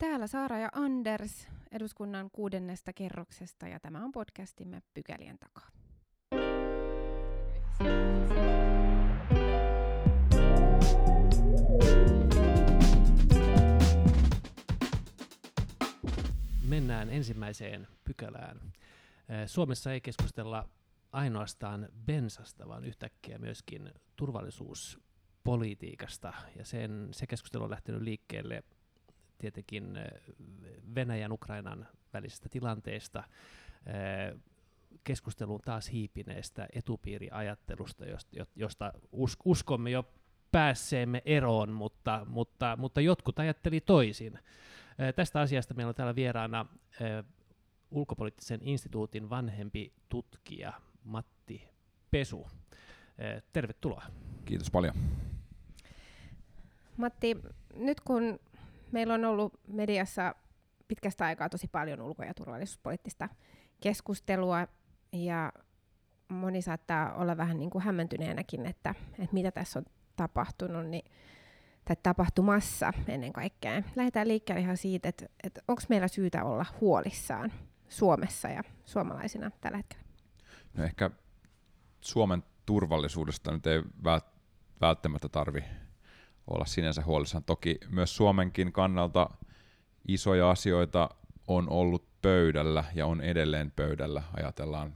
Täällä Saara ja Anders eduskunnan kuudennesta kerroksesta ja tämä on podcastimme Pykälien takaa. Mennään ensimmäiseen pykälään. Suomessa ei keskustella ainoastaan bensasta, vaan yhtäkkiä myöskin turvallisuuspolitiikasta. Ja sen, se keskustelu on lähtenyt liikkeelle tietenkin Venäjän Ukrainan välisestä tilanteesta, keskusteluun taas hiipineestä etupiiriajattelusta, josta uskomme jo päässeemme eroon, mutta, mutta, mutta jotkut ajatteli toisin. Tästä asiasta meillä on täällä vieraana ulkopoliittisen instituutin vanhempi tutkija Matti Pesu. Tervetuloa. Kiitos paljon. Matti, nyt kun meillä on ollut mediassa pitkästä aikaa tosi paljon ulko- ja turvallisuuspoliittista keskustelua, ja moni saattaa olla vähän niin kuin hämmentyneenäkin, että, että mitä tässä on tapahtunut, niin, tai tapahtumassa ennen kaikkea. Lähdetään liikkeelle ihan siitä, että, että onko meillä syytä olla huolissaan Suomessa ja suomalaisina tällä hetkellä? No ehkä Suomen turvallisuudesta nyt ei välttämättä tarvi olla sinänsä huolissaan. Toki myös Suomenkin kannalta isoja asioita on ollut pöydällä ja on edelleen pöydällä. Ajatellaan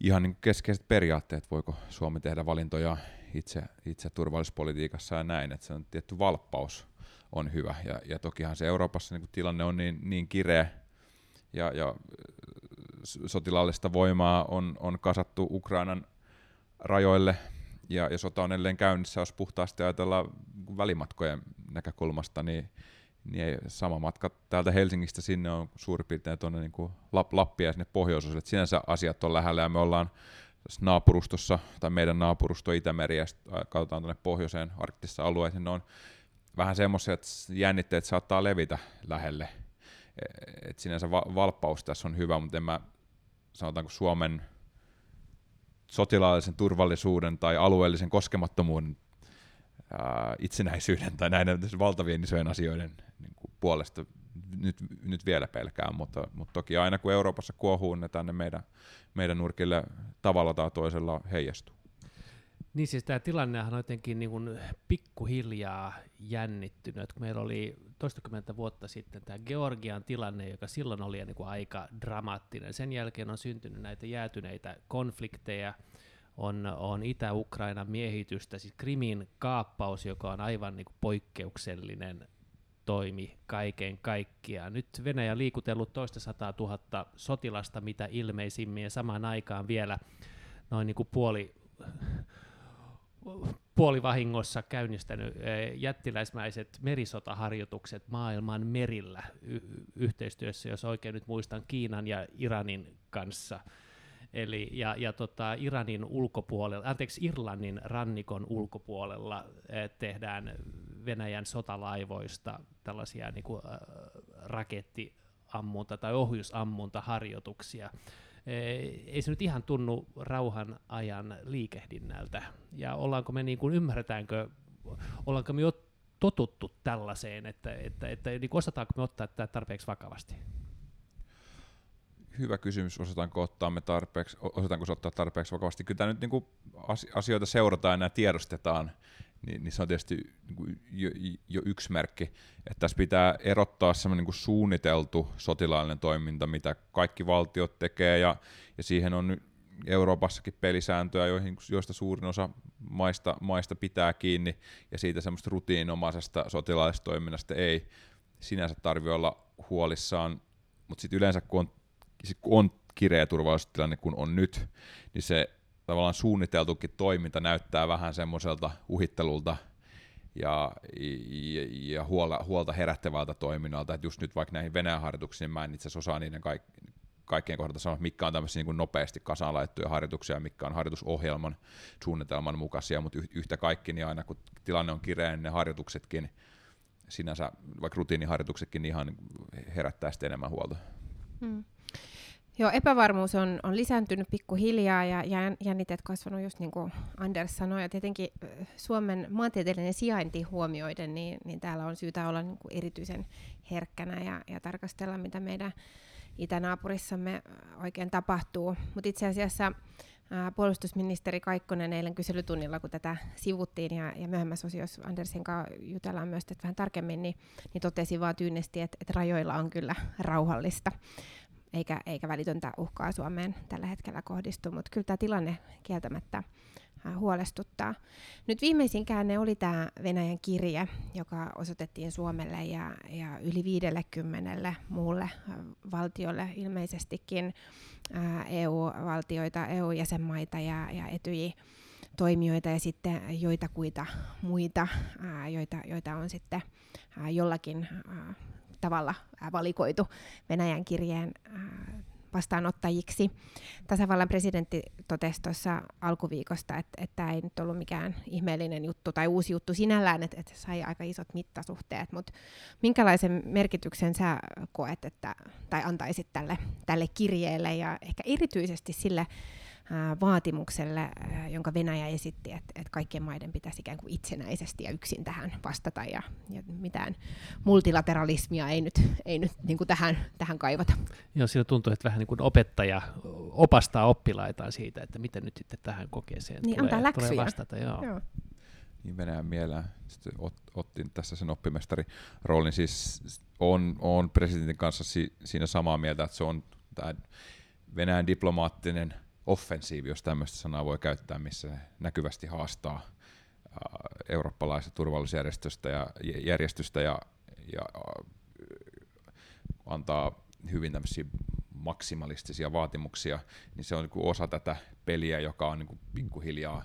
ihan niin keskeiset periaatteet, voiko Suomi tehdä valintoja itse, itse turvallisuuspolitiikassa ja näin, että se on tietty valppaus on hyvä. Ja, ja tokihan se Euroopassa niin tilanne on niin, niin kireä ja, ja sotilaallista voimaa on, on kasattu Ukrainan rajoille ja, ja sota on edelleen käynnissä, jos puhtaasti ajatellaan välimatkojen näkökulmasta, niin, niin ei, sama matka täältä Helsingistä sinne on suurin piirtein tuonne niin Lappia ja sinne pohjoisosille. Sinänsä asiat on lähellä ja me ollaan naapurustossa, tai meidän naapurusto Itämeri, ja katsotaan tuonne pohjoiseen arktisessa alueeseen, ne on vähän semmoisia, että jännitteet saattaa levitä lähelle. E, et sinänsä va- valppaus tässä on hyvä, mutta en mä, sanotaanko Suomen sotilaallisen turvallisuuden tai alueellisen koskemattomuuden ää, itsenäisyyden tai näiden valtavien isojen asioiden niin kuin puolesta nyt, nyt vielä pelkään, mutta, mutta toki aina kun Euroopassa kuohuu, ne tänne meidän, meidän nurkille tavalla tai toisella heijastuu. Niin siis tämä tilannehan on jotenkin niin kuin pikkuhiljaa jännittynyt. Kun meillä oli toistakymmentä vuotta sitten tämä Georgian tilanne, joka silloin oli niin kuin aika dramaattinen. Sen jälkeen on syntynyt näitä jäätyneitä konflikteja, on, on Itä-Ukrainan miehitystä, siis Krimin kaappaus, joka on aivan niin kuin poikkeuksellinen toimi kaiken kaikkiaan. Nyt Venäjä liikutellut toista sataa tuhatta sotilasta, mitä ilmeisimmin, ja samaan aikaan vielä noin niin kuin puoli puolivahingossa käynnistänyt eh, jättiläismäiset merisotaharjoitukset maailman merillä y- yhteistyössä, jos oikein nyt muistan, Kiinan ja Iranin kanssa. Eli, ja, ja tota, Iranin ulkopuolella, anteeksi, Irlannin rannikon ulkopuolella eh, tehdään Venäjän sotalaivoista tällaisia niin kuin, äh, rakettiammunta- tai ohjusammuntaharjoituksia. Ei se nyt ihan tunnu rauhan ajan liikehdinnältä. Ja ollaanko me niin kuin, ymmärretäänkö, ollaanko me jo totuttu tällaiseen, että, että, että niin osataanko me ottaa tätä tarpeeksi vakavasti? Hyvä kysymys, osataanko, ottaa me tarpeeksi, osataanko se ottaa tarpeeksi vakavasti. Kyllä tämä nyt niin kuin asioita seurataan ja tiedostetaan, niin, niin se on tietysti niin kuin jo, jo yksi merkki, että tässä pitää erottaa semmoinen niin suunniteltu sotilaallinen toiminta, mitä kaikki valtiot tekee, ja, ja siihen on Euroopassakin pelisääntöjä, joihin, joista suurin osa maista, maista pitää kiinni, ja siitä semmoista rutiinomaisesta sotilaallisesta toiminnasta ei sinänsä tarvitse olla huolissaan, mutta sitten yleensä kun on, kun on kireä turvallisuustilanne, kun on nyt, niin se tavallaan suunniteltukin toiminta näyttää vähän semmoiselta uhittelulta ja, ja, ja huolta, huolta herättävältä toiminnalta, että just nyt vaikka näihin Venäjän harjoituksiin, mä en itse osaa niiden kaik, kaikkien kohdalta sanoa, mitkä on tämmöisiä niin nopeasti kasaan laittuja harjoituksia, mitkä on harjoitusohjelman suunnitelman mukaisia, mutta yhtä kaikki, niin aina kun tilanne on kireä, niin ne harjoituksetkin sinänsä, vaikka rutiiniharjoituksetkin, niin ihan herättää sitten enemmän huolta. Hmm. Joo, epävarmuus on, on lisääntynyt pikkuhiljaa ja jännitteet kasvanut, just niin kuin Anders sanoi. Ja tietenkin Suomen maantieteellinen sijainti huomioiden, niin, niin täällä on syytä olla niin kuin erityisen herkkänä ja, ja tarkastella, mitä meidän itänaapurissamme oikein tapahtuu. Mutta itse asiassa ää, puolustusministeri Kaikkonen eilen kyselytunnilla, kun tätä sivuttiin ja, ja myöhemmässä osiossa Andersin kanssa jutellaan myös vähän tarkemmin, niin, niin totesi vaan tyynesti, että, että rajoilla on kyllä rauhallista eikä, eikä välitöntä uhkaa Suomeen tällä hetkellä kohdistu, mutta kyllä tämä tilanne kieltämättä huolestuttaa. Nyt viimeisin käänne oli tämä Venäjän kirje, joka osoitettiin Suomelle ja, ja yli 50 muulle valtiolle ilmeisestikin EU-valtioita, EU-jäsenmaita ja, ja etyji toimijoita ja sitten joitakuita muita, joita, joita on sitten jollakin tavalla valikoitu Venäjän kirjeen vastaanottajiksi. Tasavallan presidentti totesi tuossa alkuviikosta, että, että tämä ei nyt ollut mikään ihmeellinen juttu tai uusi juttu sinällään, että, että sai aika isot mittasuhteet, mutta minkälaisen merkityksen sä koet, että, tai antaisit tälle, tälle kirjeelle ja ehkä erityisesti sille vaatimukselle, jonka Venäjä esitti, että, että kaikkien maiden pitäisi ikään kuin itsenäisesti ja yksin tähän vastata ja, ja mitään multilateralismia ei nyt, ei nyt niin kuin tähän, tähän kaivata. Joo, siinä tuntuu, että vähän niin kuin opettaja opastaa oppilaitaan siitä, että miten nyt sitten tähän kokeeseen niin, tulee, antaa tulee vastata. Joo. Joo. Niin Venäjän mieleen. Sitten ot, otin tässä sen oppimestari roolin. Siis on, on presidentin kanssa si, siinä samaa mieltä, että se on tämä Venäjän diplomaattinen – offensiivi, jos tämmöistä sanaa voi käyttää, missä näkyvästi haastaa eurooppalaista turvallisuusjärjestöstä ja, järjestystä ja, ja antaa hyvin tämmöisiä maksimalistisia vaatimuksia, niin se on niin osa tätä peliä, joka on niin pikkuhiljaa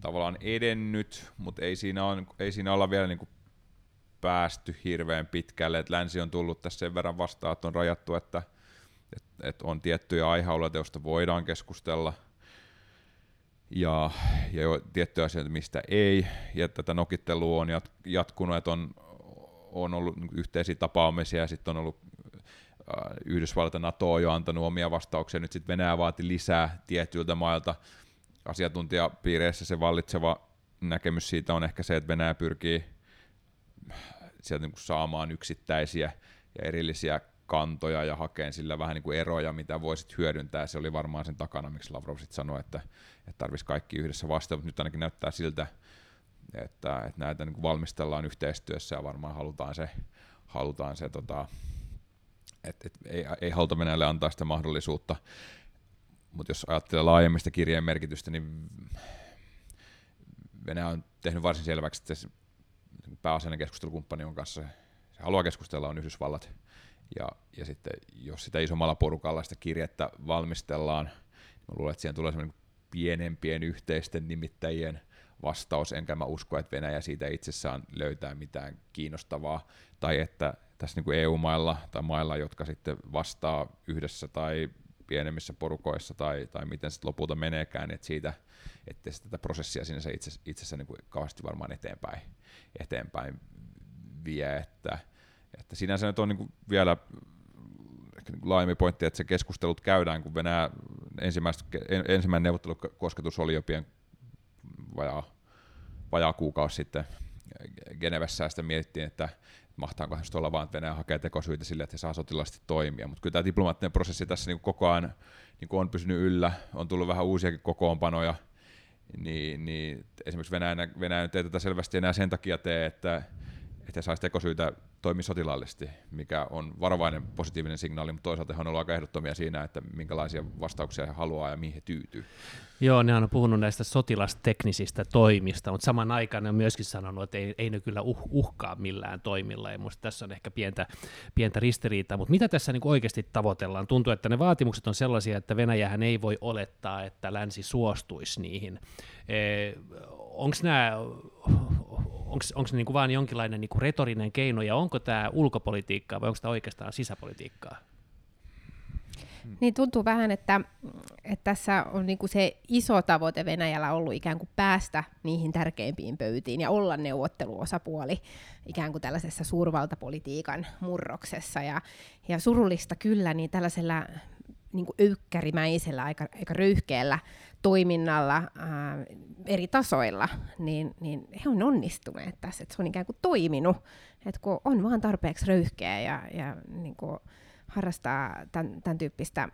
tavallaan edennyt, mutta ei siinä, on, ei siinä olla vielä niin päästy hirveän pitkälle, että länsi on tullut tässä sen verran vastaan, että on rajattu, että että et on tiettyjä aihealueita, joista voidaan keskustella, ja, ja jo tiettyjä asioita, mistä ei, ja tätä nokittelua on jat, jatkunut, että on, on ollut yhteisiä tapaamisia, ja sitten on ollut äh, Yhdysvallat ja NATO on jo antanut omia vastauksia, nyt sitten Venäjä vaati lisää tietyiltä mailta. Asiantuntijapiireissä se vallitseva näkemys siitä on ehkä se, että Venäjä pyrkii sieltä niin saamaan yksittäisiä ja erillisiä kantoja ja hakeen sillä vähän niin kuin eroja, mitä voisit hyödyntää. Se oli varmaan sen takana, miksi Lavrov sitten sanoi, että, että tarvitsisi kaikki yhdessä vastata, mutta nyt ainakin näyttää siltä, että, että näitä niin kuin valmistellaan yhteistyössä ja varmaan halutaan se, halutaan se tota, että et ei, ei haluta Venäjälle antaa sitä mahdollisuutta. Mutta jos ajattelee laajemmista kirjeen merkitystä, niin Venäjä on tehnyt varsin selväksi, että se pääasiallinen keskustelukumppani on kanssa se haluaa keskustella on Yhdysvallat. Ja, ja sitten jos sitä isommalla porukalla sitä kirjettä valmistellaan, niin mä luulen, että siihen tulee semmoinen pienempien yhteisten nimittäjien vastaus, enkä mä usko, että Venäjä siitä itsessään löytää mitään kiinnostavaa, tai että tässä niin kuin EU-mailla tai mailla, jotka sitten vastaa yhdessä tai pienemmissä porukoissa tai, tai miten sitten lopulta meneekään, että siitä, että tätä prosessia sinänsä itse, itsessä niin kuin kauheasti varmaan eteenpäin, eteenpäin vie, että että sinänsä nyt on niin kuin vielä ehkä niin laajempi pointti, että se keskustelut käydään, kun Venäjä ensimmäinen neuvottelukosketus oli jo pien vajaa, vajaa kuukausi sitten Genevessä, ja sitten mietittiin, että mahtaako se olla vaan, että Venäjä hakee tekosyitä sille, että he saa sotilaisesti toimia. Mutta kyllä tämä diplomaattinen prosessi tässä niin koko ajan niin on pysynyt yllä, on tullut vähän uusiakin kokoonpanoja, niin, niin esimerkiksi Venäjä, Venäjä ei tätä selvästi enää sen takia tee, että että saisi tekosyitä toimia sotilaallisesti, mikä on varovainen positiivinen signaali, mutta toisaalta he on ollut aika ehdottomia siinä, että minkälaisia vastauksia he haluaa ja mihin he tyytyy. Joo, ne on puhunut näistä sotilasteknisistä toimista, mutta saman aikaan ne on myöskin sanonut, että ei, ei ne kyllä uh, uhkaa millään toimilla, ja minusta tässä on ehkä pientä, pientä ristiriitaa, mutta mitä tässä niin oikeasti tavoitellaan? Tuntuu, että ne vaatimukset on sellaisia, että Venäjähän ei voi olettaa, että länsi suostuisi niihin. E, Onko nämä onko se niinku vaan jonkinlainen niinku retorinen keino, ja onko tämä ulkopolitiikkaa vai onko tämä oikeastaan sisäpolitiikkaa? Niin tuntuu vähän, että, että tässä on niinku se iso tavoite Venäjällä ollut ikään kuin päästä niihin tärkeimpiin pöytiin ja olla neuvotteluosapuoli ikään kuin tällaisessa suurvaltapolitiikan murroksessa. Ja, ja surullista kyllä, niin tällaisella niin kuin aika, aika röyhkeällä toiminnalla ää, eri tasoilla, niin, niin he on onnistuneet tässä, että se on ikään kuin toiminut, että kun on vaan tarpeeksi röyhkeä ja, ja niin kuin harrastaa tämän, tämän tyyppistä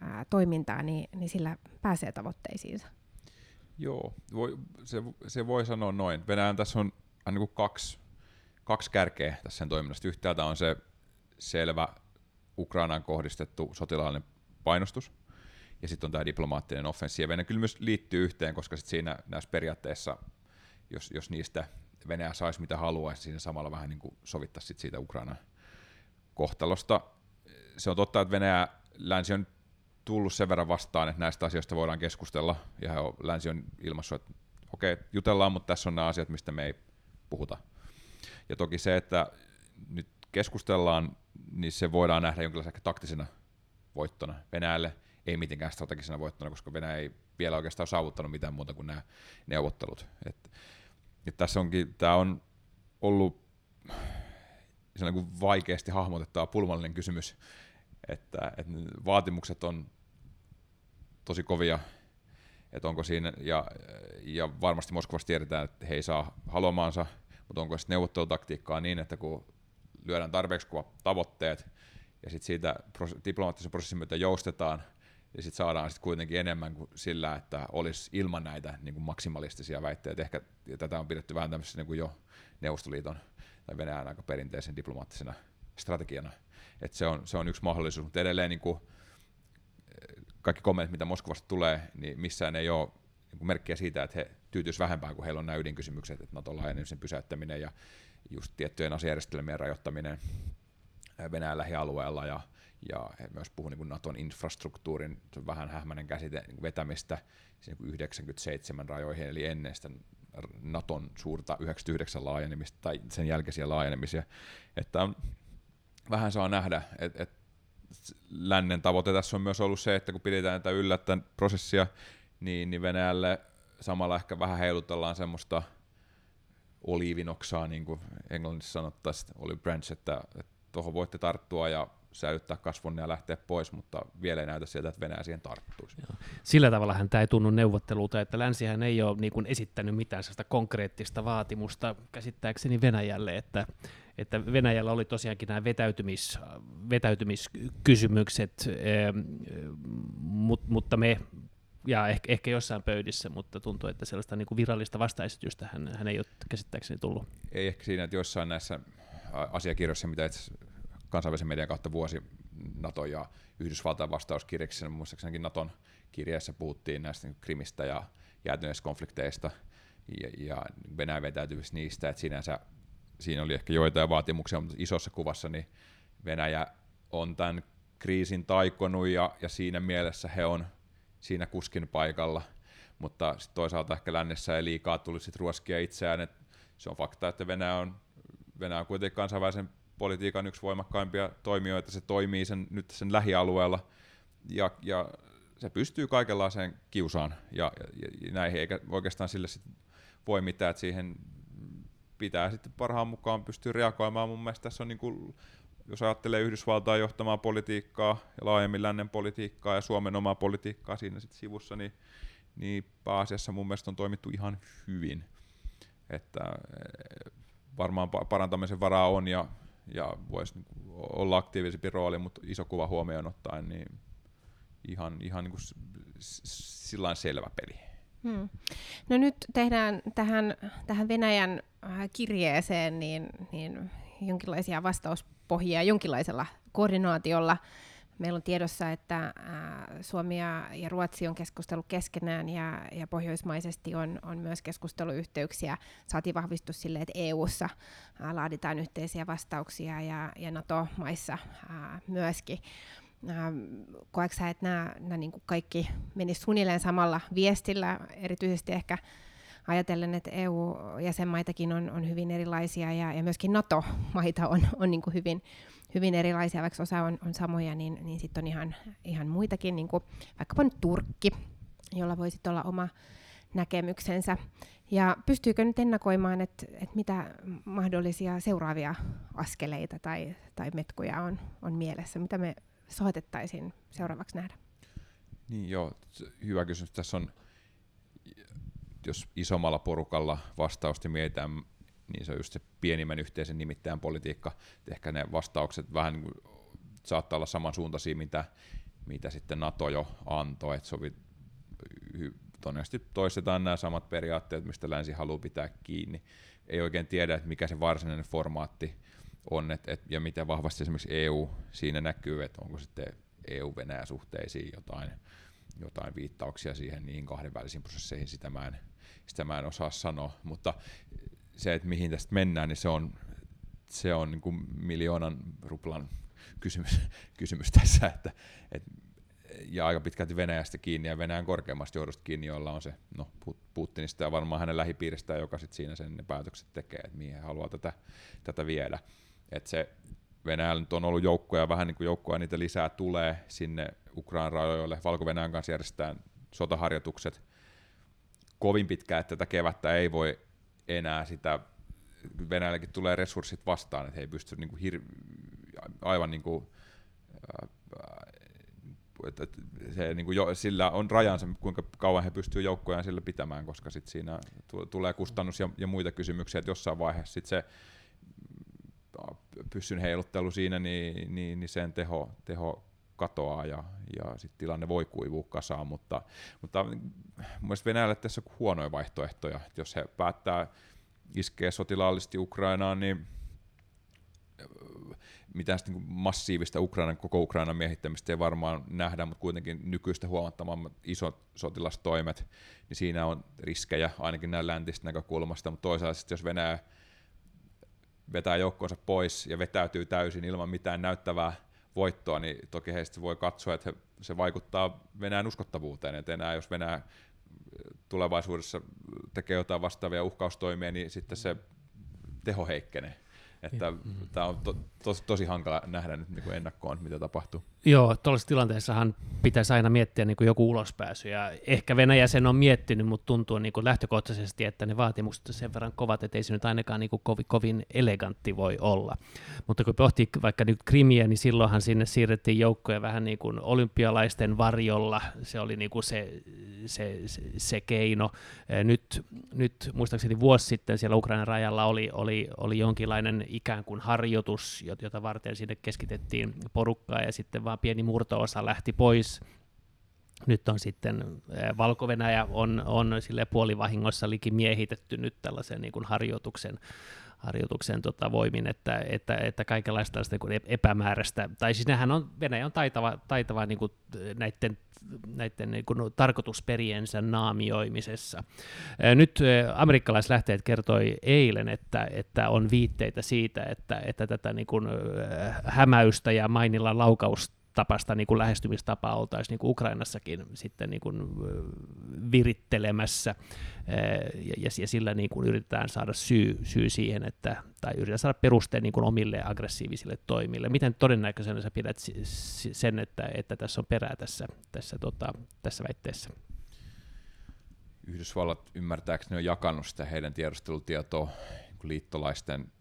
ää, toimintaa, niin, niin sillä pääsee tavoitteisiinsa. Joo, voi, se, se voi sanoa noin. Venäjän tässä on niin kuin kaksi, kaksi kärkeä tässä sen toiminnasta. Yhtäältä on se selvä Ukrainaan kohdistettu sotilaallinen painostus, ja sitten on tämä diplomaattinen offensiivi. Ja ne kyllä myös liittyy yhteen, koska sit siinä näissä periaatteessa, jos, jos niistä Venäjä saisi mitä haluaisi, siinä samalla vähän niin sovittaisi sit siitä Ukrainan kohtalosta. Se on totta, että Venäjä, länsi on tullut sen verran vastaan, että näistä asioista voidaan keskustella, ja länsi on ilmaissut, että okei, jutellaan, mutta tässä on nämä asiat, mistä me ei puhuta. Ja toki se, että nyt keskustellaan, niin se voidaan nähdä jonkinlaisena taktisena voittona Venäjälle, ei mitenkään strategisena voittona, koska Venäjä ei vielä oikeastaan saavuttanut mitään muuta kuin nämä neuvottelut. Et, et tässä onkin, tämä on ollut se on vaikeasti hahmotettava pulmallinen kysymys, että, että vaatimukset on tosi kovia, että onko siinä, ja, ja varmasti Moskovassa tiedetään, että he ei saa haluamaansa, mutta onko sitten neuvottelutaktiikkaa niin, että kun lyödään tarpeeksi kova tavoitteet, ja sitten siitä diplomaattisen prosessin myötä joustetaan, ja sitten saadaan sit kuitenkin enemmän kuin sillä, että olisi ilman näitä niin kuin maksimalistisia väitteitä. Ehkä tätä on pidetty vähän tämmöisessä niin kuin jo Neuvostoliiton tai Venäjän aika perinteisen diplomaattisena strategiana. Et se, on, se on yksi mahdollisuus, mutta edelleen niin kuin, kaikki kommentit, mitä Moskovasta tulee, niin missään ei ole niin merkkiä siitä, että he tyytyisivät vähempään, kun heillä on nämä ydinkysymykset, että Naton laajenemisen pysäyttäminen ja just tiettyjen asejärjestelmien rajoittaminen Venäjän lähialueella ja, ja he myös puhuu niin Naton infrastruktuurin, vähän hähmäinen käsite, niin vetämistä niin 97 rajoihin, eli ennen sitä Naton suurta 99 laajenemista tai sen jälkeisiä laajenemisia. Että on, vähän saa nähdä, että et lännen tavoite tässä on myös ollut se, että kun pidetään tätä yllä tämän prosessia, niin, niin Venäjälle samalla ehkä vähän heilutellaan semmoista oliivinoksaa, niin kuin englannissa sanottaisiin, olive branch, että, että tuohon voitte tarttua ja säilyttää kasvun ja lähteä pois, mutta vielä ei näytä sieltä, että Venäjä siihen tarttuisi. Joo. Sillä tavalla tämä ei tunnu neuvottelulta, että länsihän ei ole niin kuin esittänyt mitään sellaista konkreettista vaatimusta käsittääkseni Venäjälle, että, että Venäjällä oli tosiaankin nämä vetäytymis, vetäytymiskysymykset, mutta me ja ehkä, ehkä jossain pöydissä, mutta tuntuu, että sellaista niin kuin virallista vastaesitystä hän, hän ei ole käsittääkseni tullut. Ei ehkä siinä, että jossain näissä asiakirjoissa, mitä itse kansainvälisen median kautta vuosi NATO ja Yhdysvaltain vastauskirjeksi, muistaakseni Naton kirjeessä puhuttiin näistä krimistä ja jäätyneistä konflikteista. Ja, ja Venäjä vetäytymistä niistä, että sinänsä siinä oli ehkä joitain vaatimuksia, mutta isossa kuvassa niin Venäjä on tämän kriisin taikonut ja, ja siinä mielessä he on siinä kuskin paikalla, mutta sit toisaalta ehkä lännessä ei liikaa tulisi ruoskia itseään, että se on fakta, että Venäjä on, Venäjä on kuitenkin kansainvälisen politiikan yksi voimakkaimpia toimijoita, se toimii sen, nyt sen lähialueella ja, ja se pystyy kaikenlaiseen kiusaan ja, ja, ja näihin, eikä oikeastaan sille sit voi mitään, että siihen pitää sitten parhaan mukaan pystyä reagoimaan. Mun mielestä tässä on niin kuin, jos ajattelee Yhdysvaltain johtamaa politiikkaa ja laajemmin lännen politiikkaa ja Suomen omaa politiikkaa siinä sitten sivussa, niin, niin pääasiassa mun mielestä on toimittu ihan hyvin. Että eh, varmaan parantamisen varaa on ja, ja voisi olla aktiivisempi rooli, mutta iso kuva huomioon ottaen, niin ihan, ihan niin kuin sillä selvä peli. Hmm. No nyt tehdään tähän, tähän Venäjän äh, kirjeeseen niin, niin jonkinlaisia vastauspohjia jonkinlaisella koordinaatiolla. Meillä on tiedossa, että äh, Suomi ja, ja Ruotsi on keskustellut keskenään ja, ja pohjoismaisesti on, on myös keskusteluyhteyksiä. Saatiin vahvistus sille, että EU-ssa äh, laaditaan yhteisiä vastauksia ja, ja NATO-maissa äh, myöskin. Koetko että nämä, nämä niin kaikki menisivät suunnilleen samalla viestillä, erityisesti ehkä ajatellen, että EU-jäsenmaitakin on, on hyvin erilaisia ja, ja myöskin NATO-maita on, on niin hyvin, hyvin erilaisia, vaikka osa on, on samoja, niin, niin sitten on ihan, ihan muitakin, niin kuin vaikkapa nyt Turkki, jolla voisi olla oma näkemyksensä. Ja pystyykö nyt ennakoimaan, että, että mitä mahdollisia seuraavia askeleita tai, tai metkuja on, on mielessä? Mitä me soitettaisiin seuraavaksi nähdä? Niin joo, hyvä kysymys. Tässä on, jos isommalla porukalla vastausta mietitään, niin se on just se pienimmän yhteisen nimittäjän politiikka. Ehkä ne vastaukset vähän niin saattaa olla samansuuntaisia, mitä, mitä sitten NATO jo antoi, että sovi, todennäköisesti toistetaan nämä samat periaatteet, mistä länsi haluaa pitää kiinni. Ei oikein tiedä, että mikä se varsinainen formaatti on, et, et, ja miten vahvasti esimerkiksi EU siinä näkyy, että onko sitten EU-Venäjä-suhteisiin jotain, jotain viittauksia siihen niihin kahdenvälisiin prosesseihin, sitä mä en, sitä mä en osaa sanoa, mutta se, että mihin tästä mennään, niin se on, se on niin kuin miljoonan ruplan kysymys, kysymys tässä, että, että ja aika pitkälti Venäjästä kiinni ja Venäjän korkeimmasta johdosta kiinni, jolla on se no, Putinista ja varmaan hänen lähipiiristään, joka sitten siinä sen ne päätökset tekee, että mihin haluaa tätä, tätä viedä. Et se Venäjällä nyt on ollut joukkoja, vähän niin kuin joukkoja niitä lisää tulee sinne Ukrainan rajoille. Valko-Venäjän kanssa järjestetään sotaharjoitukset kovin pitkään, että tätä kevättä ei voi enää sitä, Venäjälläkin tulee resurssit vastaan, että he ei pysty niin kuin hir- aivan niin kuin, että se, niin kuin jo, sillä on rajansa, kuinka kauan he pystyvät joukkojaan sillä pitämään, koska sit siinä tulee kustannus ja, ja muita kysymyksiä, että jossain vaiheessa sit se pyssyn heiluttelu siinä, niin, niin, niin sen teho, teho katoaa ja, ja sitten tilanne voi kuivua kasaan, mutta, mutta mielestäni Venäjälle tässä on huonoja vaihtoehtoja. Jos he päättää iskeä sotilaallisesti Ukrainaan, niin mitään niin massiivista Ukrainan, koko Ukrainan miehittämistä ei varmaan nähdä, mutta kuitenkin nykyistä huomattavammat isot sotilastoimet, niin siinä on riskejä ainakin näin läntistä näkökulmasta, mutta toisaalta jos Venäjä vetää joukkonsa pois ja vetäytyy täysin ilman mitään näyttävää voittoa, niin toki heistä voi katsoa, että se vaikuttaa Venäjän uskottavuuteen, että enää jos Venäjä tulevaisuudessa tekee jotain vastaavia uhkaustoimia, niin sitten se teho heikkenee. Että mm-hmm. tämä on to, tos, tosi hankala nähdä nyt niin kuin ennakkoon, mitä tapahtuu. Joo, tuollaisessa tilanteessahan pitäisi aina miettiä niin kuin joku ulospääsy, ja ehkä Venäjä sen on miettinyt, mutta tuntuu niin kuin lähtökohtaisesti, että ne vaatimukset sen verran kovat, että ei se nyt ainakaan niin kuin kovin, kovin elegantti voi olla. Mutta kun pohtii vaikka nyt Krimiä, niin silloinhan sinne siirrettiin joukkoja vähän niin kuin olympialaisten varjolla, se oli niin kuin se, se, se, se keino. Nyt, nyt muistaakseni vuosi sitten siellä Ukrainan rajalla oli, oli, oli jonkinlainen ikään kuin harjoitus, jota varten sinne keskitettiin porukkaa, ja sitten vaan pieni murtoosa lähti pois. Nyt on sitten valko on, on sille puolivahingossa liki miehitetty nyt tällaisen niin kuin harjoituksen, harjoituksen tota, voimin, että, että, että kaikenlaista tällaista niin epämääräistä, tai siis nehän on, Venäjä on taitava, taitava niin kuin näiden, näiden niin kuin tarkoitusperiensä naamioimisessa. Nyt amerikkalaislähteet kertoi eilen, että, että on viitteitä siitä, että, että tätä niin kuin hämäystä ja mainilla laukausta tapasta niin kuin lähestymistapaa oltaisiin niin kuin Ukrainassakin sitten niin kuin virittelemässä ja, ja, ja sillä niin kuin yritetään saada syy, syy siihen, että, tai yritetään saada perusteen niin kuin omille aggressiivisille toimille. Miten todennäköisenä sä pidät sen, että, että tässä on perää tässä, tässä, tota, tässä väitteessä? Yhdysvallat ymmärtääkseni on jakanut sitä heidän tiedustelutietoa niin liittolaisten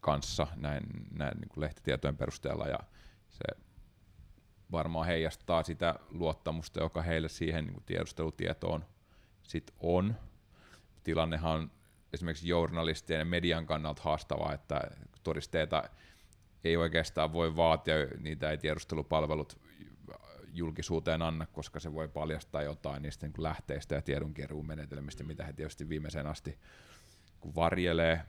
kanssa näin, näin niin kuin lehtitietojen perusteella, ja se varmaan heijastaa sitä luottamusta, joka heille siihen niin tiedustelutietoon sit on. Tilannehan on esimerkiksi journalistien ja median kannalta haastava, että todisteita ei oikeastaan voi vaatia, niitä ei tiedustelupalvelut julkisuuteen anna, koska se voi paljastaa jotain niistä niin lähteistä ja tiedonkeruun menetelmistä, mitä he tietysti viimeiseen asti varjelee.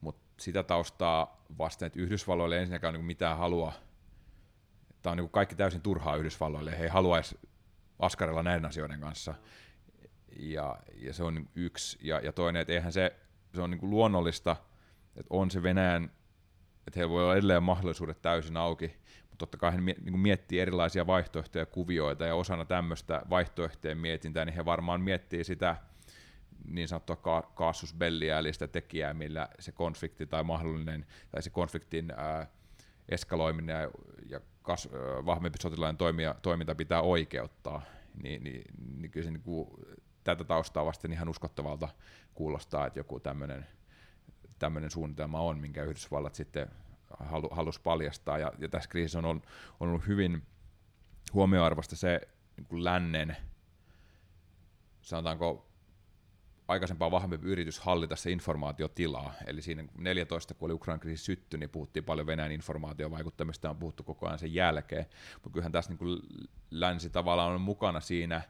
Mutta sitä taustaa vasten, että Yhdysvalloille ensinnäkään niin mitään halua tämä on niin kuin kaikki täysin turhaa Yhdysvalloille, he ei haluaisi askarella näiden asioiden kanssa. Ja, ja se on yksi. Ja, ja toinen, että eihän se, se on niin kuin luonnollista, että on se Venäjän, että heillä voi olla edelleen mahdollisuudet täysin auki, mutta totta kai he niin miettii erilaisia vaihtoehtoja, kuvioita, ja osana tämmöistä vaihtoehtojen mietintää, niin he varmaan miettii sitä niin sanottua ka- eli sitä tekijää, millä se konflikti tai mahdollinen, tai se konfliktin ää, eskaloiminen ja, ja kas, vahvempi sotilainen toimia, toiminta pitää oikeuttaa, niin, niin, niin kyllä se niin kuin, tätä taustaa vasten ihan uskottavalta kuulostaa, että joku tämmöinen tämmöinen suunnitelma on, minkä Yhdysvallat sitten halu, halusi paljastaa. Ja, ja tässä kriisissä on ollut, on ollut hyvin huomioarvosta se niin kuin lännen, sanotaanko aikaisempaa vahvempi yritys hallita se informaatiotilaa. Eli siinä 14, kun oli Ukrainan kriisi sytty, niin puhuttiin paljon Venäjän informaatiovaikuttamista, on puhuttu koko ajan sen jälkeen. Mutta kyllähän tässä niin kuin länsi tavallaan on mukana siinä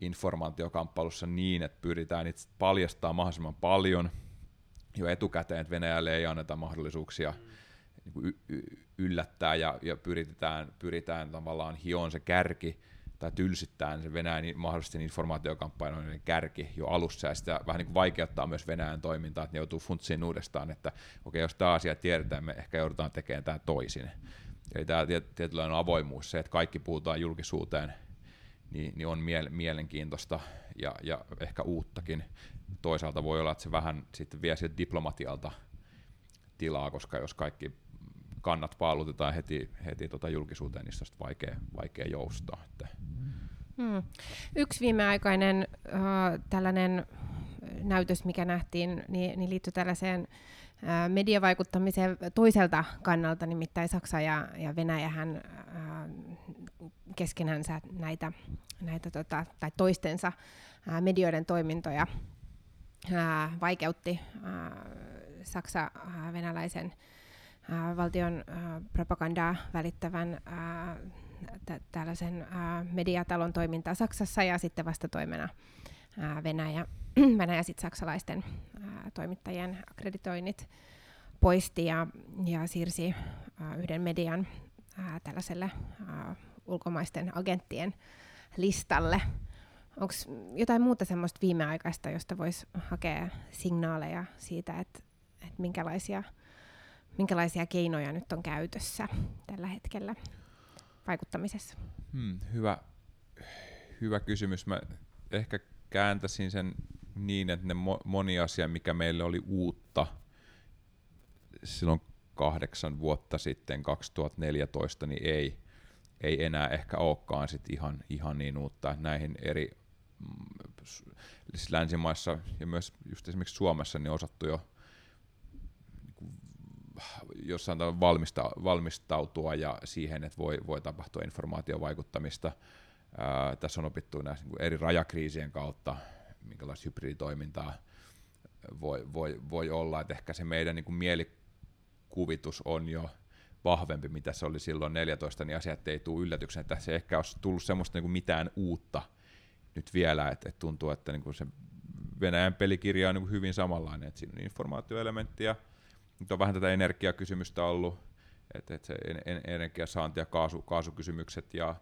informaatiokamppailussa niin, että pyritään itse paljastaa mahdollisimman paljon jo etukäteen, että Venäjälle ei anneta mahdollisuuksia niin y- y- yllättää ja, ja pyritään, pyritään tavallaan hioon se kärki tai tylsittää se Venäjän mahdollisesti informaatiokampanjoiden kärki jo alussa, ja sitä vähän niin kuin vaikeuttaa myös Venäjän toimintaa, että ne joutuu funtsiin uudestaan, että okei, jos tämä asia tiedetään, me ehkä joudutaan tekemään tämä toisin. Eli tämä tietynlainen avoimuus, se, että kaikki puhutaan julkisuuteen, niin, niin on miele- mielenkiintoista ja, ja ehkä uuttakin. Toisaalta voi olla, että se vähän sitten vie sieltä diplomatialta tilaa, koska jos kaikki kannat paalutetaan heti, heti tota julkisuuteen, niin on vaikea, vaikea joustaa. Että. Hmm. Yksi viimeaikainen uh, tällainen näytös, mikä nähtiin, niin, niin liittyy tällaiseen uh, mediavaikuttamiseen toiselta kannalta, nimittäin Saksa ja, ja Venäjähän uh, keskenänsä näitä, näitä tota, tai toistensa uh, medioiden toimintoja uh, vaikeutti uh, Saksa uh, venäläisen äh, valtion äh, propagandaa välittävän äh, tä- tällaisen äh, mediatalon toimintaa Saksassa ja sitten vastatoimena äh, Venäjä, Venäjä sit saksalaisten äh, toimittajien akkreditoinnit poisti ja, ja siirsi äh, yhden median äh, tällaiselle äh, ulkomaisten agenttien listalle. Onko jotain muuta semmoista viimeaikaista, josta voisi hakea signaaleja siitä, että, että minkälaisia minkälaisia keinoja nyt on käytössä tällä hetkellä vaikuttamisessa? Hmm, hyvä, hyvä kysymys. Mä ehkä kääntäisin sen niin, että ne mo- moni asia, mikä meille oli uutta silloin kahdeksan vuotta sitten, 2014, niin ei, ei enää ehkä olekaan sit ihan, ihan niin uutta. Näihin eri mm, siis länsimaissa ja myös just esimerkiksi Suomessa niin osattu jo jossain tavalla valmista, valmistautua ja siihen, että voi, voi tapahtua informaatiovaikuttamista. Ää, tässä on opittu näistä niin eri rajakriisien kautta, minkälaista hybriditoimintaa voi, voi, voi olla, että ehkä se meidän niin kuin mielikuvitus on jo vahvempi, mitä se oli silloin 14, niin asiat ei tule yllätyksen, että se ehkä olisi tullut semmoista niin kuin mitään uutta nyt vielä, että, että tuntuu, että niin kuin se Venäjän pelikirja on niin hyvin samanlainen, että siinä on informaatioelementtiä, nyt on vähän tätä energiakysymystä ollut, että et se energiasaanti ja kaasu, kaasukysymykset ja,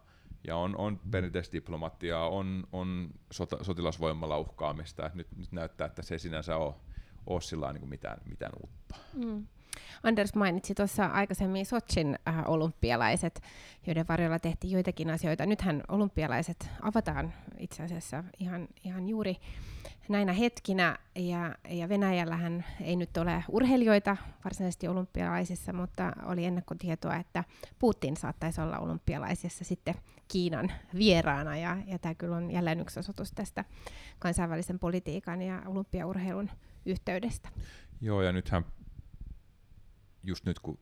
ja on, on perinteistä diplomatiaa, on, on sota, sotilasvoimalla uhkaamista. Nyt, nyt näyttää, että se ei sinänsä ole, ole sillä niin mitään, mitään uutta. Mm. Anders mainitsi tuossa aikaisemmin Sotsin äh, olympialaiset, joiden varjolla tehtiin joitakin asioita. Nythän olympialaiset avataan itse asiassa ihan, ihan juuri näinä hetkinä, ja, ja Venäjällähän ei nyt ole urheilijoita varsinaisesti olympialaisissa, mutta oli ennakkotietoa, että Putin saattaisi olla olympialaisissa sitten Kiinan vieraana, ja, ja tämä kyllä on jälleen yksi osoitus tästä kansainvälisen politiikan ja olympiaurheilun yhteydestä. Joo, ja nythän just nyt kun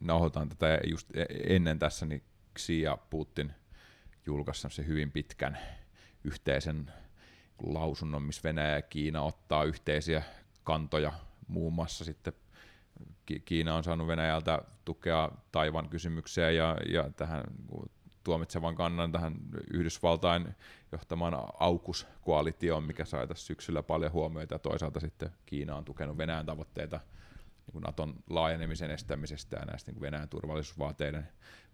nauhoitaan tätä just e-, ennen tässä, niin Xi ja Putin julkaisi se hyvin pitkän yhteisen lausunnon, missä Venäjä ja Kiina ottaa yhteisiä kantoja, muun muassa sitten Kiina on saanut Venäjältä tukea Taivan kysymykseen ja, ja tähän tuomitsevan kannan tähän Yhdysvaltain johtamaan AUKUS-koalitioon, mikä sai tässä syksyllä paljon huomioita, ja toisaalta sitten Kiina on tukenut Venäjän tavoitteita niin kuin Naton laajenemisen estämisestä ja näistä niin kuin Venäjän turvallisuusvaateiden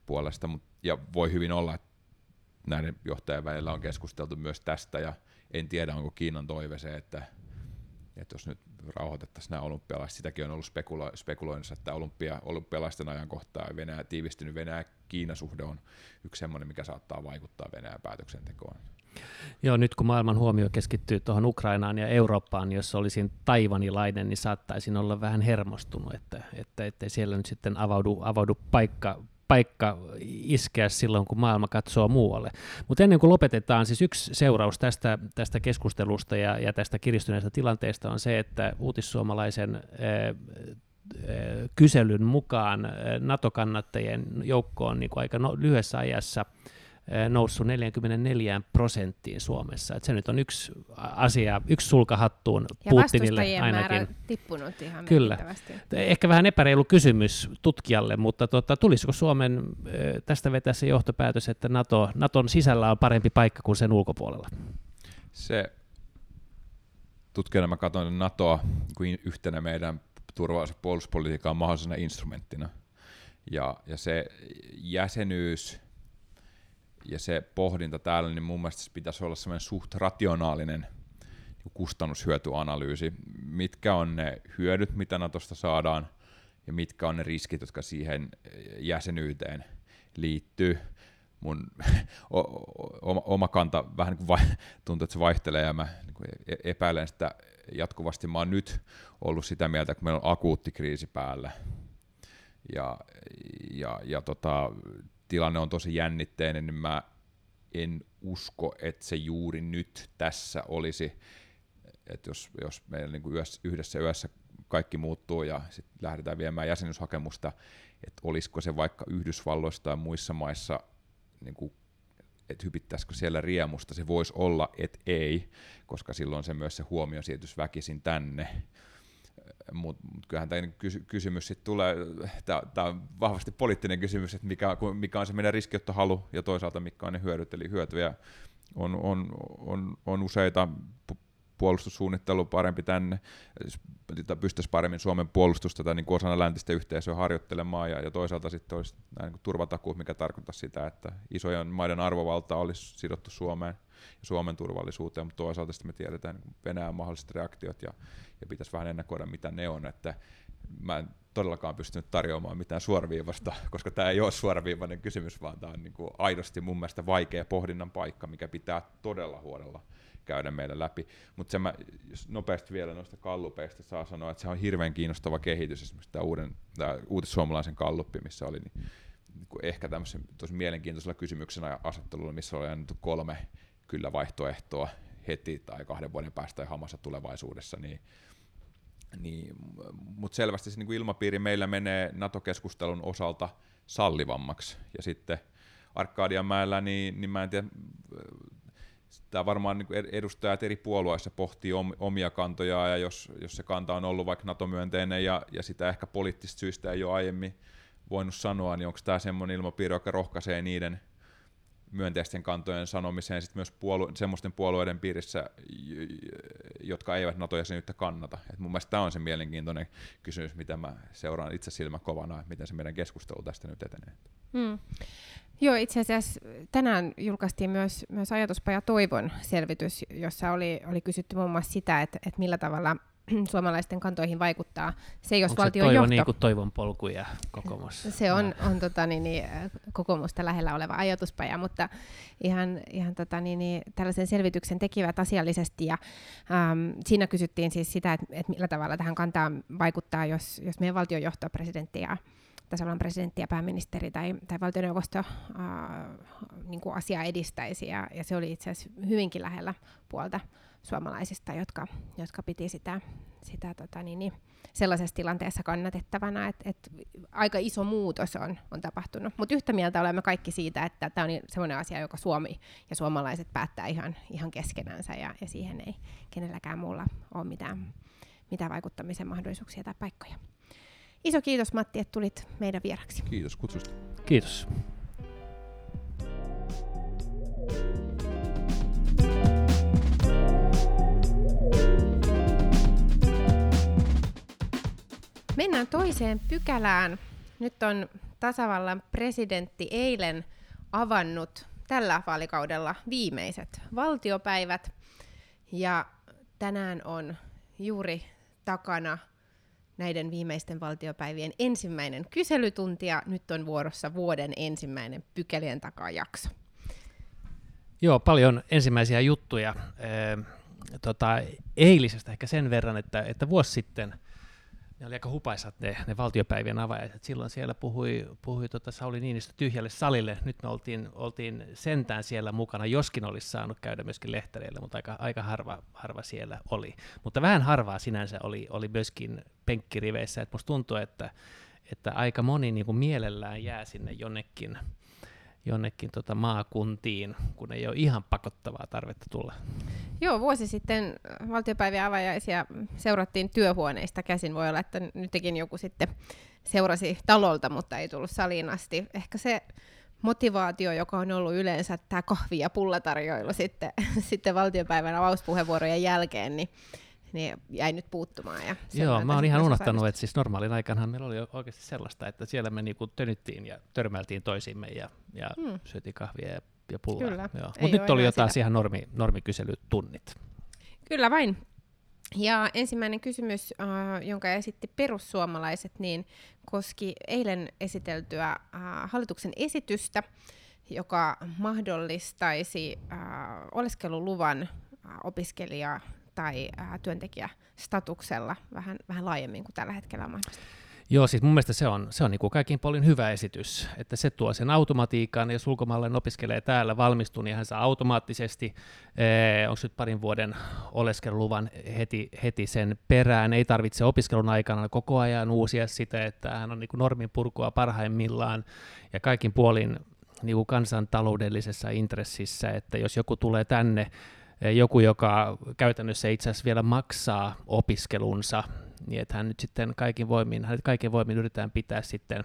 puolesta, ja voi hyvin olla, että näiden johtajien välillä on keskusteltu myös tästä, ja en tiedä, onko Kiinan toive se, että, että jos nyt rauhoitettaisiin nämä olympialaiset, sitäkin on ollut spekulo- spekuloinnissa, että olympia, olympialaisten ajankohtaa ja Venäjä, tiivistynyt Venäjä-Kiina-suhde on yksi sellainen, mikä saattaa vaikuttaa Venäjän päätöksentekoon. Joo, nyt kun maailman huomio keskittyy tuohon Ukrainaan ja Eurooppaan, jos olisin taivanilainen, niin saattaisin olla vähän hermostunut, että, että ettei siellä nyt sitten avaudu, avaudu paikka, paikka iskeä silloin, kun maailma katsoo muualle. Mutta ennen kuin lopetetaan, siis yksi seuraus tästä, tästä keskustelusta ja, ja tästä kiristyneestä tilanteesta on se, että uutissuomalaisen kyselyn mukaan NATO-kannattajien joukkoon niin kuin aika no, lyhyessä ajassa noussut 44 prosenttiin Suomessa. Et se nyt on yksi asia, yksi sulka hattuun ja Putinille ainakin. määrä tippunut ihan Kyllä. Ehkä vähän epäreilu kysymys tutkijalle, mutta tota, tulisiko Suomen tästä vetää se johtopäätös, että NATO, Naton sisällä on parempi paikka kuin sen ulkopuolella? Se tutkijana mä katson NATOa kuin yhtenä meidän turvallisuus- puolustuspolitiikan mahdollisena instrumenttina. Ja, ja se jäsenyys ja se pohdinta täällä, niin mun mielestä se pitäisi olla semmoinen suht rationaalinen niin kustannushyötyanalyysi. Mitkä on ne hyödyt, mitä Natosta saadaan, ja mitkä on ne riskit, jotka siihen jäsenyyteen liittyy. Mun oma, oma kanta vähän niin kuin tuntuu, että se vaihtelee, ja mä niin e-, epäilen sitä jatkuvasti. Mä oon nyt ollut sitä mieltä, että meillä on akuutti kriisi päällä, ja, ja, ja tota, tilanne on tosi jännitteinen, niin mä en usko, että se juuri nyt tässä olisi, että jos, jos meillä niin yössä, yhdessä yössä kaikki muuttuu ja sitten lähdetään viemään jäsenyyshakemusta, että olisiko se vaikka Yhdysvalloissa tai muissa maissa, niin kuin, että hypittäisikö siellä riemusta, se voisi olla, että ei, koska silloin se myös se huomio siirtyisi väkisin tänne mutta mut kyllähän tämä kysy- kysymys sitten tulee, tämä on vahvasti poliittinen kysymys, että mikä, mikä on se meidän riskiottohalu ja toisaalta mikä on ne hyödyt, eli hyötyjä on, on, on, on useita puolustussuunnittelu parempi tänne, pystyisi paremmin Suomen puolustusta tai niin osana läntistä yhteisöä harjoittelemaan, ja, ja toisaalta sitten olisi niin turvatakuut, mikä tarkoittaa sitä, että isojen maiden arvovalta olisi sidottu Suomeen ja Suomen turvallisuuteen, mutta toisaalta sitten me tiedetään niin Venäjän mahdolliset reaktiot, ja, ja pitäisi vähän ennakoida, mitä ne on, että mä en todellakaan pystynyt tarjoamaan mitään suoraviivasta, koska tämä ei ole suoraviivainen kysymys, vaan tämä on niin kuin aidosti mun mielestä vaikea pohdinnan paikka, mikä pitää todella huolella käydä meidän läpi. Mutta se mä, nopeasti vielä noista kallupeista saa sanoa, että se on hirveän kiinnostava kehitys, esimerkiksi tämä uuden, tämä uutissuomalaisen kalluppi, missä oli niin, niin ehkä tämmöisen tosi mielenkiintoisella kysymyksenä asettelulla, missä oli annettu kolme kyllä vaihtoehtoa heti tai kahden vuoden päästä tai hamassa tulevaisuudessa, niin niin, mutta selvästi se niin kuin ilmapiiri meillä menee NATO-keskustelun osalta sallivammaksi. Ja sitten Arkadianmäellä, niin, niin mä en tiedä, tämä varmaan niin edustajat eri puolueissa pohtii omia kantojaan, ja jos, jos se kanta on ollut vaikka NATO-myönteinen ja, ja sitä ehkä poliittisista syistä ei ole aiemmin voinut sanoa, niin onko tämä semmoinen ilmapiiri, joka rohkaisee niiden myönteisten kantojen sanomiseen sit myös puolue- semmoisten puolueiden piirissä, jotka eivät NATO-jäsenyyttä kannata. Et mun mielestä tämä on se mielenkiintoinen kysymys, mitä mä seuraan itse silmäkovana, että miten se meidän keskustelu tästä nyt etenee. Hmm. Joo, itse asiassa tänään julkaistiin myös, myös ajatuspaja Toivon selvitys, jossa oli, oli kysytty muun muassa sitä, että, että millä tavalla suomalaisten kantoihin vaikuttaa. Se, jos Onko valtion se toivo johto... niin kuin toivon polku ja kokoomus? Se on, on tota, niin, niin, kokoomusta lähellä oleva ajatuspaja, mutta ihan, ihan tota, niin, niin, tällaisen selvityksen tekivät asiallisesti ja äm, siinä kysyttiin siis sitä, että, että millä tavalla tähän kantaan vaikuttaa, jos, jos meidän valtionjohto, presidentti ja tasavallan presidentti ja pääministeri tai, tai valtioneuvosto äh, niin kuin asiaa edistäisi, ja, ja se oli itse asiassa hyvinkin lähellä puolta suomalaisista, jotka, jotka piti sitä, sitä tota, niin, niin, sellaisessa tilanteessa kannatettavana, että et aika iso muutos on, on tapahtunut. Mutta yhtä mieltä olemme kaikki siitä, että tämä on sellainen asia, joka Suomi ja suomalaiset päättää ihan, ihan keskenänsä, ja, ja siihen ei kenelläkään muulla ole mitään, mitään vaikuttamisen mahdollisuuksia tai paikkoja. Iso kiitos Matti, että tulit meidän vieraksi. Kiitos kutsusta. Kiitos. Mennään toiseen pykälään. Nyt on tasavallan presidentti eilen avannut tällä vaalikaudella viimeiset valtiopäivät. Ja tänään on juuri takana näiden viimeisten valtiopäivien ensimmäinen kyselytunti ja nyt on vuorossa vuoden ensimmäinen pykälien takaa jakso. Joo, paljon ensimmäisiä juttuja. E, tota, eilisestä ehkä sen verran, että, että vuosi sitten ne oli aika hupaisat ne, ne valtiopäivien avajaiset. Silloin siellä puhui, puhui tota Sauli Niinistö tyhjälle salille. Nyt me oltiin, oltiin sentään siellä mukana, joskin olisi saanut käydä myöskin lehtereillä, mutta aika, aika harva, harva siellä oli. Mutta vähän harvaa sinänsä oli, oli myöskin penkkiriveissä. Et musta tuntuu, että, että aika moni niin kuin mielellään jää sinne jonnekin, jonnekin tota maakuntiin, kun ei ole ihan pakottavaa tarvetta tulla. Joo, vuosi sitten valtiopäivien avajaisia seurattiin työhuoneista käsin. Voi olla, että nytkin joku sitten seurasi talolta, mutta ei tullut saliin asti. Ehkä se motivaatio, joka on ollut yleensä tämä kahvi- ja pullatarjoilu sitten, sitten valtiopäivän avauspuheenvuorojen jälkeen, niin niin jäi nyt puuttumaan. Ja Joo, mä oon ihan unohtanut, että siis normaalin aikanahan meillä oli oikeasti sellaista, että siellä me niinku tönyttiin ja törmäiltiin toisimme ja, ja hmm. syötiin kahvia ja, ja pullaa. Mutta nyt oli jotain ihan normi, normikyselytunnit. Kyllä vain. Ja ensimmäinen kysymys, uh, jonka esitti perussuomalaiset, niin koski eilen esiteltyä uh, hallituksen esitystä, joka mahdollistaisi uh, oleskeluluvan uh, opiskelija tai ää, työntekijästatuksella vähän, vähän laajemmin kuin tällä hetkellä on mahdollista. Joo, siis mun mielestä se on, se on niin kuin kaikin puolin hyvä esitys, että se tuo sen automatiikan, jos ulkomaalainen opiskelee täällä, valmistuu, niin hän saa automaattisesti, eh, onko nyt parin vuoden oleskeluluvan heti, heti sen perään, ei tarvitse opiskelun aikana koko ajan uusia sitä, että hän on niin kuin normin purkua parhaimmillaan, ja kaikin puolin niin kuin kansantaloudellisessa intressissä, että jos joku tulee tänne joku, joka käytännössä itse asiassa vielä maksaa opiskelunsa, niin että hän nyt sitten kaikin voimin, hänet kaiken voimin yritetään pitää sitten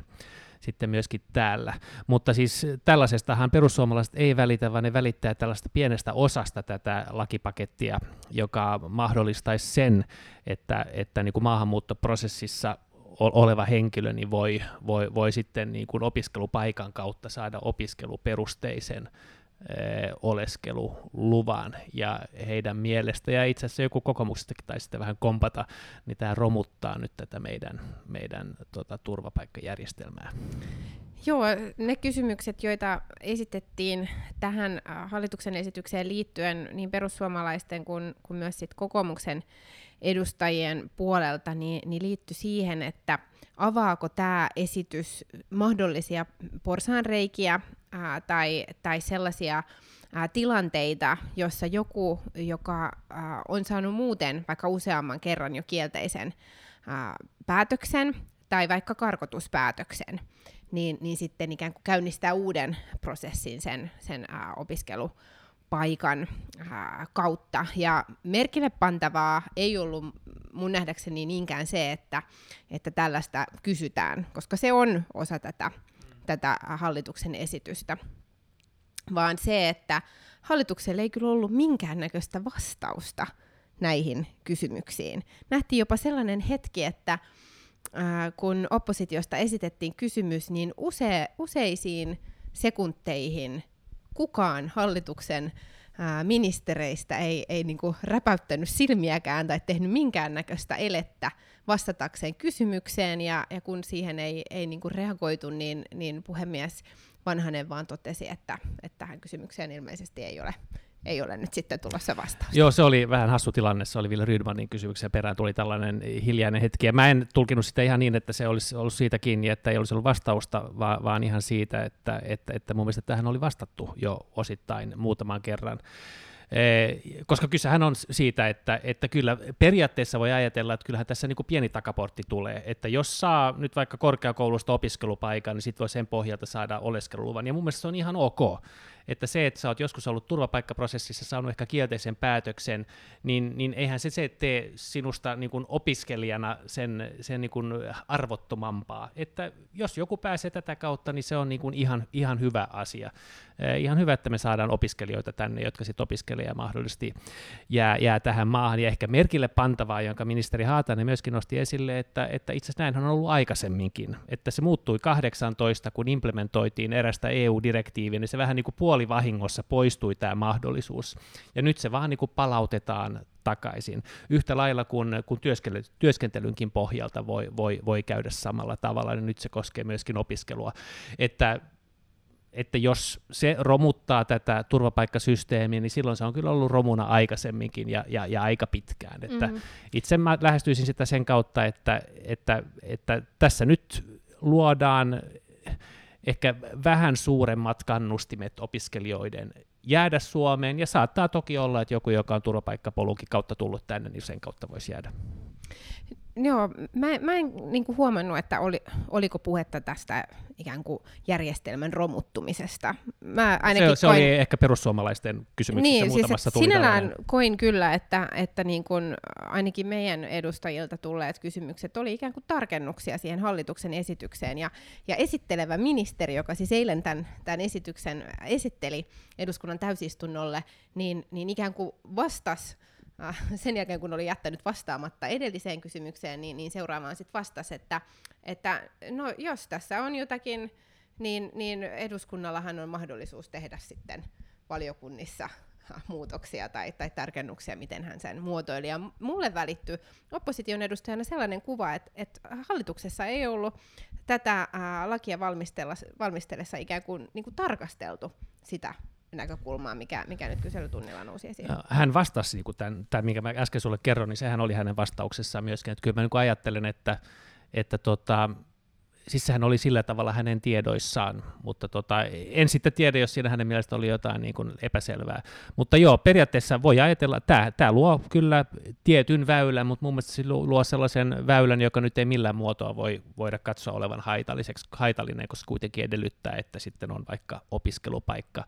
sitten myöskin täällä. Mutta siis tällaisestahan perussuomalaiset ei välitä, vaan ne välittää tällaista pienestä osasta tätä lakipakettia, joka mahdollistaisi sen, että, että niin kuin maahanmuuttoprosessissa oleva henkilö niin voi, voi, voi sitten niin kuin opiskelupaikan kautta saada opiskeluperusteisen oleskeluluvan ja heidän mielestä, ja itse asiassa joku kokoomuksestakin tai sitten vähän kompata, niin tämä romuttaa nyt tätä meidän, meidän tota, turvapaikkajärjestelmää. Joo, ne kysymykset, joita esitettiin tähän hallituksen esitykseen liittyen niin perussuomalaisten kuin, kuin myös sit kokoomuksen edustajien puolelta, niin, niin liittyi siihen, että avaako tämä esitys mahdollisia porsaanreikiä ää, tai, tai sellaisia ää, tilanteita, jossa joku, joka ää, on saanut muuten vaikka useamman kerran jo kielteisen ää, päätöksen tai vaikka karkotuspäätöksen, niin, niin sitten ikään kuin käynnistää uuden prosessin sen, sen ää, opiskelu paikan ää, kautta. Ja merkille pantavaa ei ollut mun nähdäkseni niinkään se, että, että tällaista kysytään, koska se on osa tätä, tätä hallituksen esitystä, vaan se, että hallitukselle ei kyllä ollut minkäännäköistä vastausta näihin kysymyksiin. Nähtiin jopa sellainen hetki, että ää, kun oppositiosta esitettiin kysymys, niin use, useisiin sekunteihin kukaan hallituksen ää, ministereistä ei, ei niinku räpäyttänyt silmiäkään tai tehnyt minkäännäköistä elettä vastatakseen kysymykseen, ja, ja kun siihen ei, ei niinku reagoitu, niin, niin puhemies Vanhanen vaan totesi, että, että tähän kysymykseen ilmeisesti ei ole ei ole nyt sitten tulossa vastausta. Joo, se oli vähän hassu tilanne. Se oli Ville Rydmanin kysymyksen perään tuli tällainen hiljainen hetki. Ja mä en tulkinut sitä ihan niin, että se olisi ollut siitä kiinni, että ei olisi ollut vastausta, vaan, vaan ihan siitä, että, että, että mun mielestä tähän oli vastattu jo osittain muutaman kerran. Koska kysehän on siitä, että, että kyllä periaatteessa voi ajatella, että kyllähän tässä niin kuin pieni takaportti tulee, että jos saa nyt vaikka korkeakoulusta opiskelupaikan, niin sitten voi sen pohjalta saada oleskeluluvan, ja mun mielestä se on ihan ok että se, että sä oot joskus ollut turvapaikkaprosessissa saanut ehkä kielteisen päätöksen, niin, niin eihän se, se tee sinusta niin kuin opiskelijana sen, sen niin kuin arvottomampaa. Että jos joku pääsee tätä kautta, niin se on niin kuin ihan, ihan hyvä asia. Eh, ihan hyvä, että me saadaan opiskelijoita tänne, jotka sitten opiskelee ja mahdollisesti jää, jää tähän maahan. Ja ehkä merkille pantavaa, jonka ministeri Haatanen myöskin nosti esille, että, että itse asiassa näinhän on ollut aikaisemminkin. Että se muuttui 18, kun implementoitiin erästä EU-direktiiviä, niin se vähän niin kuin puolivahingossa poistui tämä mahdollisuus. Ja nyt se vaan niin kuin palautetaan takaisin. Yhtä lailla kuin, kuin työskentely, työskentelynkin pohjalta voi, voi, voi käydä samalla tavalla, niin nyt se koskee myöskin opiskelua. Että että jos se romuttaa tätä turvapaikkasysteemiä, niin silloin se on kyllä ollut romuna aikaisemminkin ja, ja, ja aika pitkään. Että mm-hmm. Itse mä lähestyisin sitä sen kautta, että, että, että tässä nyt luodaan ehkä vähän suuremmat kannustimet opiskelijoiden jäädä Suomeen, ja saattaa toki olla, että joku, joka on turvapaikkapolunkin kautta tullut tänne, niin sen kautta voisi jäädä. Joo, mä, mä en niin kuin huomannut, että oli, oliko puhetta tästä ikään kuin järjestelmän romuttumisesta. Mä ainakin se, se koin... oli ehkä perussuomalaisten kysymyksissä niin, siis muutamassa siis, Sinällään tällainen. koin kyllä, että, että niin kuin ainakin meidän edustajilta tulleet kysymykset oli ikään kuin tarkennuksia siihen hallituksen esitykseen. Ja, ja esittelevä ministeri, joka siis eilen tämän, tämän esityksen esitteli eduskunnan täysistunnolle, niin, niin ikään kuin vastasi sen jälkeen, kun oli jättänyt vastaamatta edelliseen kysymykseen, niin, niin seuraavaan sitten vastasi, että, että no, jos tässä on jotakin, niin, niin eduskunnallahan on mahdollisuus tehdä sitten valiokunnissa muutoksia tai, tai tarkennuksia, miten hän sen muotoili. Ja mulle välittyi opposition edustajana sellainen kuva, että, että hallituksessa ei ollut tätä ää, lakia valmistellessa ikään kuin, niin kuin tarkasteltu sitä näkökulmaa, mikä, mikä nyt kyselytunnilla nousi esiin. Hän vastasi, niin tämän, tämän, minkä mä äsken sulle kerron, niin sehän oli hänen vastauksessaan myöskin, että kyllä mä niin ajattelen, että, että tota, siis sehän oli sillä tavalla hänen tiedoissaan, mutta tota, en sitten tiedä, jos siinä hänen mielestä oli jotain niin kuin epäselvää. Mutta joo, periaatteessa voi ajatella, että tämä, luo kyllä tietyn väylän, mutta mun mielestä se luo sellaisen väylän, joka nyt ei millään muotoa voi voida katsoa olevan haitalliseksi, haitallinen, koska kuitenkin edellyttää, että sitten on vaikka opiskelupaikka.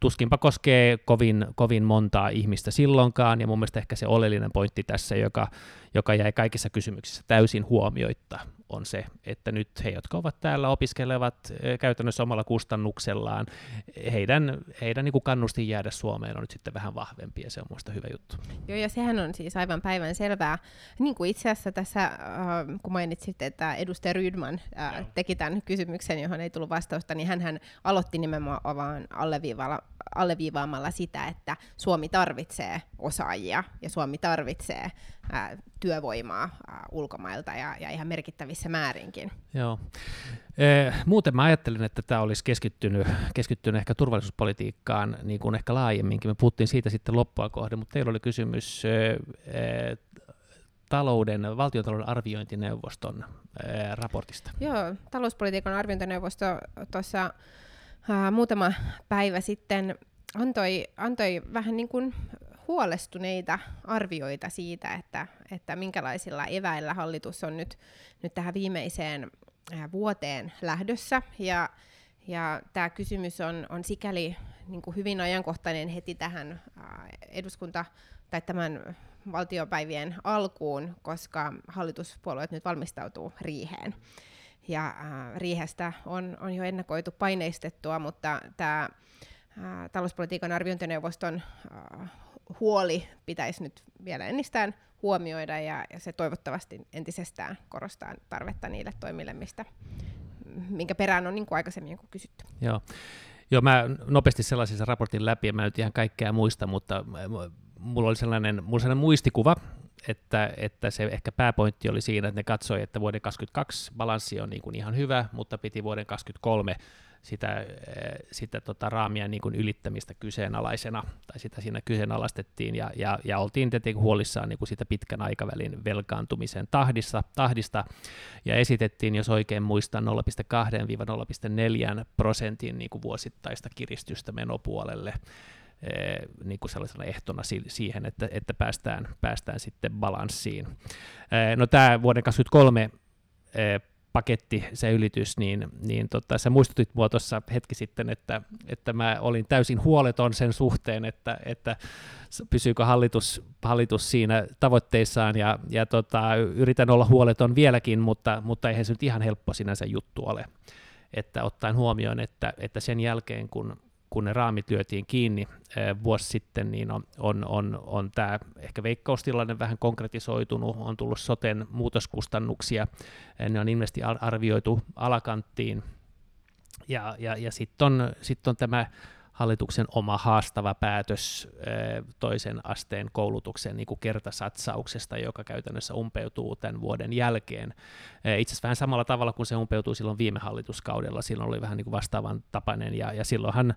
Tuskinpa koskee kovin, kovin montaa ihmistä silloinkaan, ja mun mielestä ehkä se oleellinen pointti tässä, joka, joka jäi kaikissa kysymyksissä täysin huomioitta, on se, että nyt he, jotka ovat täällä, opiskelevat käytännössä omalla kustannuksellaan, heidän, heidän niin kuin kannustin jäädä Suomeen on nyt sitten vähän vahvempi, ja se on minusta hyvä juttu. Joo, ja sehän on siis aivan päivän selvää. Niin kuin itse asiassa tässä, äh, kun mainitsit, että edustaja Rydman äh, teki tämän kysymyksen, johon ei tullut vastausta, niin hän aloitti nimenomaan alleviivalla alleviivaamalla sitä, että Suomi tarvitsee osaajia ja Suomi tarvitsee ää, työvoimaa ää, ulkomailta ja, ja ihan merkittävissä määrinkin. Joo. E, muuten mä ajattelin, että tämä olisi keskittynyt, keskittynyt ehkä turvallisuuspolitiikkaan niin kuin ehkä laajemminkin. Me puhuttiin siitä sitten loppua kohden, mutta teillä oli kysymys e, e, talouden, valtiotalouden arviointineuvoston e, raportista. Joo, talouspolitiikan arviointineuvosto tuossa muutama päivä sitten antoi, antoi vähän niin kuin huolestuneita arvioita siitä, että, että minkälaisilla eväillä hallitus on nyt, nyt tähän viimeiseen vuoteen lähdössä. Ja, ja tämä kysymys on, on sikäli niin kuin hyvin ajankohtainen heti tähän eduskunta- tai tämän valtiopäivien alkuun, koska hallituspuolueet nyt valmistautuu riiheen ja äh, riihestä on, on jo ennakoitu paineistettua, mutta tämä äh, talouspolitiikan arviointineuvoston äh, huoli pitäisi nyt vielä ennistään huomioida ja, ja se toivottavasti entisestään korostaa tarvetta niille toimille, mistä, minkä perään on niin kuin aikaisemmin kysytty. Joo. Joo, mä nopeasti sellaisen raportin läpi, ja mä nyt ihan kaikkea muista, mutta mulla oli sellainen, mulla oli sellainen muistikuva, että, että se ehkä pääpointti oli siinä, että ne katsoi, että vuoden 2022 balanssi on niin kuin ihan hyvä, mutta piti vuoden 2023 sitä, eh, sitä tota raamia niin kuin ylittämistä kyseenalaisena, tai sitä siinä kyseenalaistettiin, ja, ja, ja oltiin tietenkin huolissaan niin kuin sitä pitkän aikavälin velkaantumisen tahdista, tahdista, ja esitettiin, jos oikein muistan, 0,2-0,4 prosentin niin kuin vuosittaista kiristystä menopuolelle, niin kuin sellaisena ehtona siihen, että, että päästään, päästään sitten balanssiin. Eh, no tämä vuoden 2023 eh, paketti, se ylitys, niin, niin tota, sä muistutit mua tuossa hetki sitten, että, että mä olin täysin huoleton sen suhteen, että, että pysyykö hallitus, hallitus siinä tavoitteissaan, ja, ja tota, yritän olla huoleton vieläkin, mutta, mutta eihän se nyt ihan helppo sinänsä juttu ole. Että ottaen huomioon, että, että sen jälkeen, kun kun ne raamit lyötiin kiinni vuosi sitten, niin on, on, on, on tämä ehkä veikkaustilanne vähän konkretisoitunut, on tullut soten muutoskustannuksia, ne on ilmeisesti arvioitu alakanttiin, ja, ja, ja sitten on, sit on tämä hallituksen oma haastava päätös toisen asteen koulutuksen niin kuin kertasatsauksesta, joka käytännössä umpeutuu tämän vuoden jälkeen. Itse asiassa vähän samalla tavalla kuin se umpeutui silloin viime hallituskaudella, silloin oli vähän niin kuin vastaavan tapainen, ja, ja silloinhan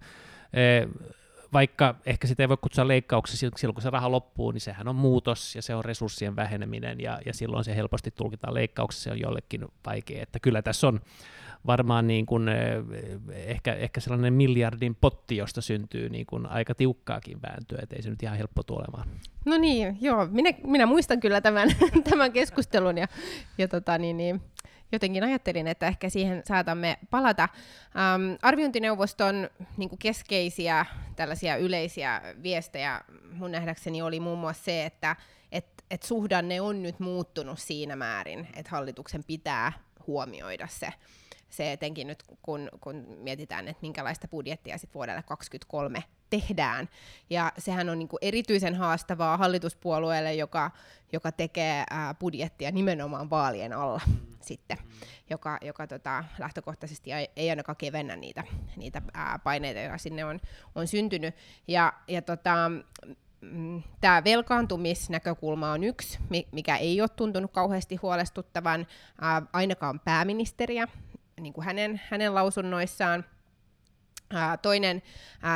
vaikka ehkä sitä ei voi kutsua leikkauksessa, silloin kun se raha loppuu, niin sehän on muutos ja se on resurssien väheneminen ja, ja silloin se helposti tulkitaan leikkauksessa, se on jollekin vaikea, että kyllä tässä on varmaan niin kuin, ehkä, ehkä sellainen miljardin potti, josta syntyy niin kuin aika tiukkaakin vääntöä, että ei se nyt ihan helppo tulemaan. No niin, joo, minä, minä muistan kyllä tämän, tämän keskustelun ja, ja tota, niin, niin, jotenkin ajattelin, että ehkä siihen saatamme palata. Ähm, arviointineuvoston niin kuin keskeisiä tällaisia yleisiä viestejä mun nähdäkseni oli muun muassa se, että et, et suhdanne on nyt muuttunut siinä määrin, että hallituksen pitää huomioida se se etenkin nyt, kun, kun mietitään, että minkälaista budjettia sit vuodelle 2023 tehdään. Ja sehän on niinku erityisen haastavaa hallituspuolueelle, joka, joka tekee ää, budjettia nimenomaan vaalien alla mm. sitten, joka, joka tota, lähtökohtaisesti ei, ei ainakaan kevennä niitä, niitä ää, paineita, joita sinne on, on syntynyt. Ja, ja tota, mm, tämä velkaantumisnäkökulma on yksi, mikä ei ole tuntunut kauheasti huolestuttavan ää, ainakaan pääministeriä niin kuin hänen, hänen lausunnoissaan. Toinen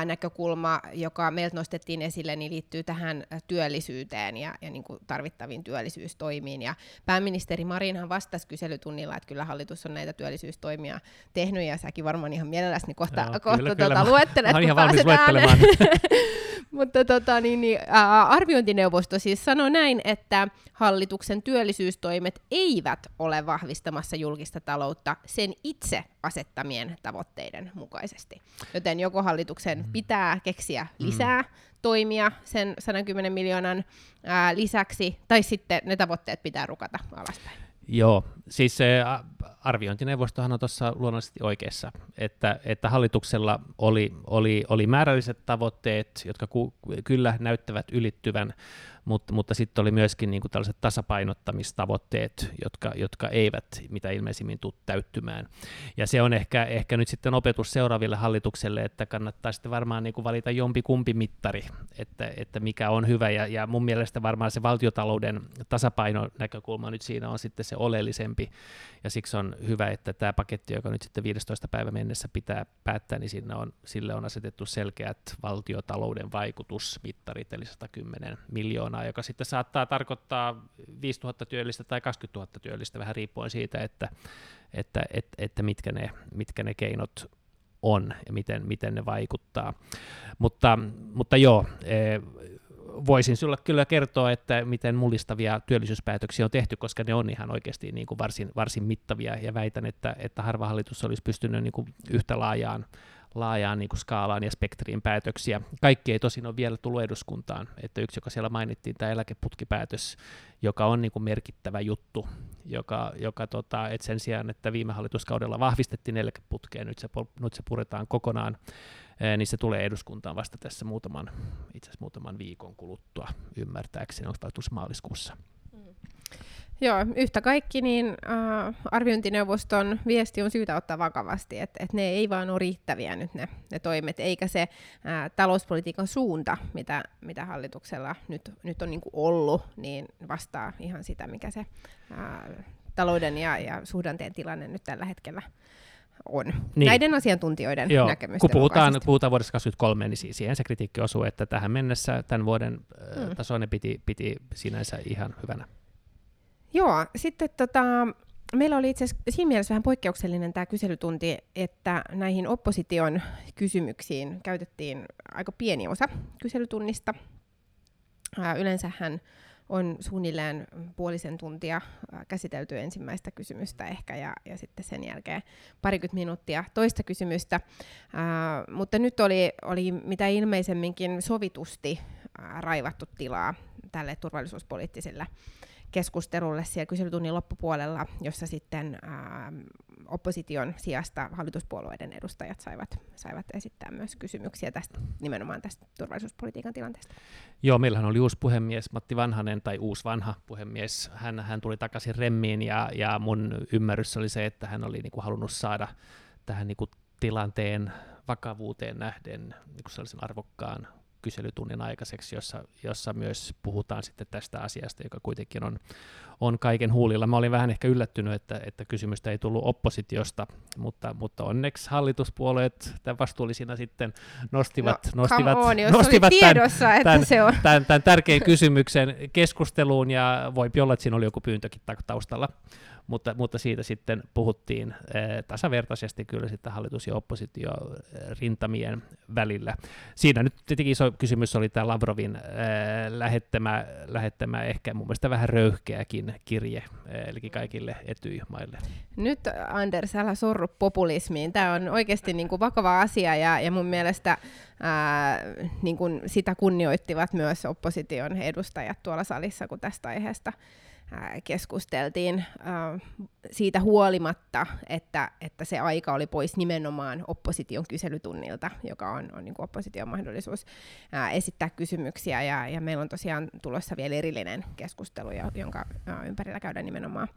näkökulma, joka meiltä nostettiin esille, niin liittyy tähän työllisyyteen ja, ja niin kuin tarvittaviin työllisyystoimiin. Ja pääministeri Marinhan vastasi kyselytunnilla, että kyllä hallitus on näitä työllisyystoimia tehnyt, ja säkin varmaan ihan mielelläsi niin kohta, Joo, kohta kyllä, tuota, kyllä. luettelet, kun ihan valmis Mutta tota, niin, niin, ää, arviointineuvosto siis sanoi näin, että hallituksen työllisyystoimet eivät ole vahvistamassa julkista taloutta sen itse asettamien tavoitteiden mukaisesti. Joten joko hallituksen mm. pitää keksiä mm. lisää mm. toimia sen 110 miljoonan ää, lisäksi, tai sitten ne tavoitteet pitää rukata alaspäin. Joo, siis se arviointineuvostohan on tuossa luonnollisesti oikeassa, että, että hallituksella oli, oli, oli määrälliset tavoitteet, jotka ku, kyllä näyttävät ylittyvän mutta, mutta sitten oli myöskin niin kuin tällaiset tasapainottamistavoitteet, jotka, jotka eivät mitä ilmeisimmin tule täyttymään. Ja se on ehkä, ehkä nyt sitten opetus seuraaville hallitukselle, että kannattaa sitten varmaan niin kuin valita jompi kumpi mittari, että, että mikä on hyvä, ja, ja mun mielestä varmaan se valtiotalouden tasapainonäkökulma nyt siinä on sitten se oleellisempi, ja siksi on hyvä, että tämä paketti, joka nyt sitten 15. päivä mennessä pitää päättää, niin sinne on, sille on asetettu selkeät valtiotalouden vaikutusmittarit, eli 110 miljoonaa miljoonaa, joka sitten saattaa tarkoittaa 5000 työllistä tai 20 000 työllistä, vähän riippuen siitä, että, että, että, että mitkä, ne, mitkä ne keinot on ja miten, miten ne vaikuttaa. Mutta, mutta joo, e, voisin sinulle kyllä kertoa, että miten mullistavia työllisyyspäätöksiä on tehty, koska ne on ihan oikeasti niin kuin varsin, varsin mittavia, ja väitän, että, että harva hallitus olisi pystynyt niin kuin yhtä laajaan laajaan niin kuin skaalaan ja spektriin päätöksiä. Kaikki ei tosin ole vielä tullut eduskuntaan, että yksi, joka siellä mainittiin, tämä eläkeputkipäätös, joka on niin kuin merkittävä juttu, joka, joka tota, et sen sijaan, että viime hallituskaudella vahvistettiin eläkeputkeen, nyt se, nyt se puretaan kokonaan, niin se tulee eduskuntaan vasta tässä muutaman, itse asiassa muutaman viikon kuluttua ymmärtääkseni, onko maaliskuussa. Joo, yhtä kaikki niin äh, arviointineuvoston viesti on syytä ottaa vakavasti, että et ne ei vaan ole riittäviä nyt ne, ne toimet, eikä se äh, talouspolitiikan suunta, mitä, mitä hallituksella nyt, nyt on niin kuin ollut, niin vastaa ihan sitä, mikä se äh, talouden ja, ja suhdanteen tilanne nyt tällä hetkellä on. Niin. Näiden asiantuntijoiden Joo. näkemysten Kun puhutaan, puhutaan vuodesta 2023, niin siihen se kritiikki osuu, että tähän mennessä tämän vuoden hmm. tasoinen piti, piti sinänsä ihan hyvänä. Joo, sitten tota, meillä oli itse asiassa siinä mielessä vähän poikkeuksellinen tämä kyselytunti, että näihin opposition kysymyksiin käytettiin aika pieni osa kyselytunnista. Yleensähän on suunnilleen puolisen tuntia käsitelty ensimmäistä kysymystä ehkä ja, ja sitten sen jälkeen parikymmentä minuuttia toista kysymystä. Ää, mutta nyt oli, oli mitä ilmeisemminkin sovitusti ää, raivattu tilaa tälle turvallisuuspoliittiselle keskustelulle siellä kyselytunnin loppupuolella, jossa sitten ää, opposition sijasta hallituspuolueiden edustajat saivat, saivat esittää myös kysymyksiä tästä, nimenomaan tästä turvallisuuspolitiikan tilanteesta. Joo, meillähän oli uusi puhemies Matti Vanhanen, tai uusi vanha puhemies. Hän, hän tuli takaisin remmiin, ja, ja mun ymmärrys oli se, että hän oli niinku halunnut saada tähän niinku tilanteen vakavuuteen nähden niin sellaisen arvokkaan kyselytunnin aikaiseksi, jossa, jossa myös puhutaan sitten tästä asiasta, joka kuitenkin on, on kaiken huulilla. Mä olin vähän ehkä yllättynyt, että, että kysymystä ei tullut oppositiosta, mutta, mutta onneksi hallituspuolueet tämän vastuullisina sitten nostivat, no, nostivat, on, nostivat tiedossa, tämän, että tämän, se on. Tämän, tämän tärkeän kysymyksen keskusteluun, ja voi olla, että siinä oli joku pyyntökin taustalla mutta, mutta siitä sitten puhuttiin eh, tasavertaisesti kyllä sitten hallitus- ja oppositio eh, rintamien välillä. Siinä nyt tietenkin iso kysymys oli tämä Lavrovin eh, lähettämä, lähettämä ehkä mun mielestä vähän röyhkeäkin kirje, eli kaikille etyjmaille. Nyt Anders, älä sorru populismiin. Tämä on oikeasti niin kuin vakava asia ja, ja mun mielestä ää, niin kuin sitä kunnioittivat myös opposition edustajat tuolla salissa, kun tästä aiheesta keskusteltiin siitä huolimatta, että, että se aika oli pois nimenomaan opposition kyselytunnilta, joka on, on niin kuin opposition mahdollisuus esittää kysymyksiä. Ja, ja meillä on tosiaan tulossa vielä erillinen keskustelu, jonka ympärillä käydään nimenomaan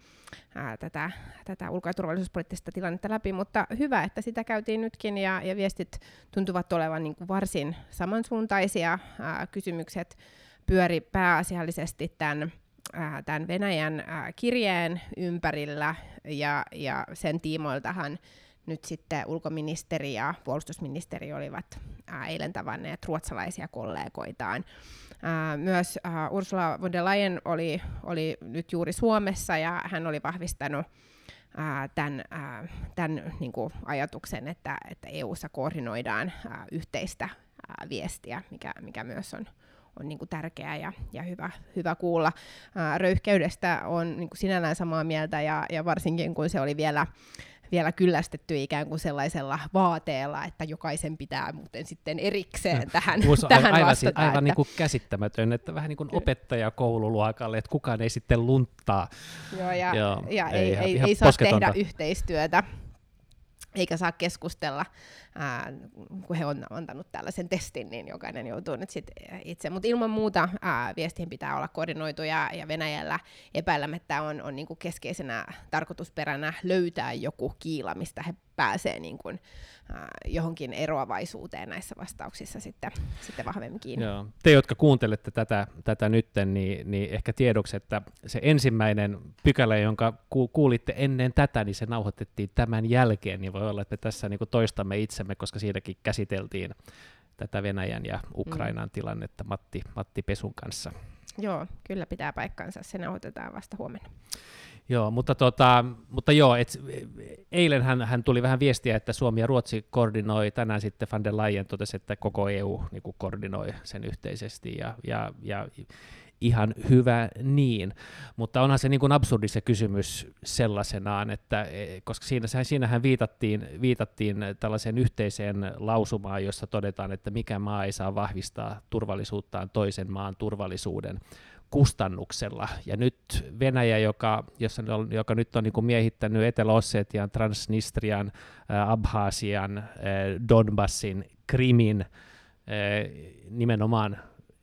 tätä, tätä ulko- ja turvallisuuspoliittista tilannetta läpi, mutta hyvä, että sitä käytiin nytkin ja, ja viestit tuntuvat olevan niin kuin varsin samansuuntaisia. kysymykset pyöri pääasiallisesti tämän äh, tämän Venäjän äh, kirjeen ympärillä ja, ja sen tiimoiltahan nyt sitten ulkoministeri ja puolustusministeri olivat äh, eilen tavanneet ruotsalaisia kollegoitaan. Äh, myös äh, Ursula von der Leyen oli, oli nyt juuri Suomessa ja hän oli vahvistanut tämän, tämän niin kuin ajatuksen, että, että EU-ssa koordinoidaan yhteistä viestiä, mikä, mikä myös on, on niin kuin tärkeää ja, ja hyvä, hyvä kuulla. Ää, röyhkeydestä on niin kuin sinällään samaa mieltä ja, ja varsinkin kun se oli vielä vielä kyllästetty ikään kuin sellaisella vaateella, että jokaisen pitää muuten sitten erikseen tähän, Uusi, tähän aivan, vastata. Aivan että... niin kuin käsittämätön, että vähän niin kuin opettaja koululuokalle, että kukaan ei sitten lunttaa. Joo, ja, Joo, ja ei, ei, ihan, ei, ihan ei saa posketonta. tehdä yhteistyötä eikä saa keskustella, ää, kun he on antanut tällaisen testin, niin jokainen joutuu nyt sit itse. Mutta ilman muuta ää, viestien pitää olla koordinoitu ja, ja Venäjällä epäilemättä on, on niinku keskeisenä tarkoitusperänä löytää joku kiila, mistä he pääsee niinku, ää, johonkin eroavaisuuteen näissä vastauksissa sitten, sitten vahvemmin kiinni. Joo. Te, jotka kuuntelette tätä, tätä nytten, niin, niin ehkä tiedoksi, että se ensimmäinen pykälä, jonka ku, kuulitte ennen tätä, niin se nauhoitettiin tämän jälkeen, niin voi olla, että me tässä niin kuin toistamme itsemme, koska siinäkin käsiteltiin tätä Venäjän ja Ukrainan mm. tilannetta Matti, Matti Pesun kanssa. Joo, kyllä pitää paikkansa. Se nauhoitetaan vasta huomenna. Joo, mutta, tota, mutta joo, et, eilen hän, hän tuli vähän viestiä, että Suomi ja Ruotsi koordinoi, tänään sitten van der Leyen totesi, että koko EU niin kuin koordinoi sen yhteisesti, ja, ja, ja ihan hyvä niin, mutta onhan se niin kuin absurdi se kysymys sellaisenaan, että koska siinä, siinähän viitattiin, viitattiin tällaiseen yhteiseen lausumaan, jossa todetaan, että mikä maa ei saa vahvistaa turvallisuuttaan toisen maan turvallisuuden kustannuksella. Ja nyt Venäjä, joka, jossa, joka nyt on niin kuin miehittänyt Etelä-Ossetian, Transnistrian, Abhaasian, Donbassin, Krimin, nimenomaan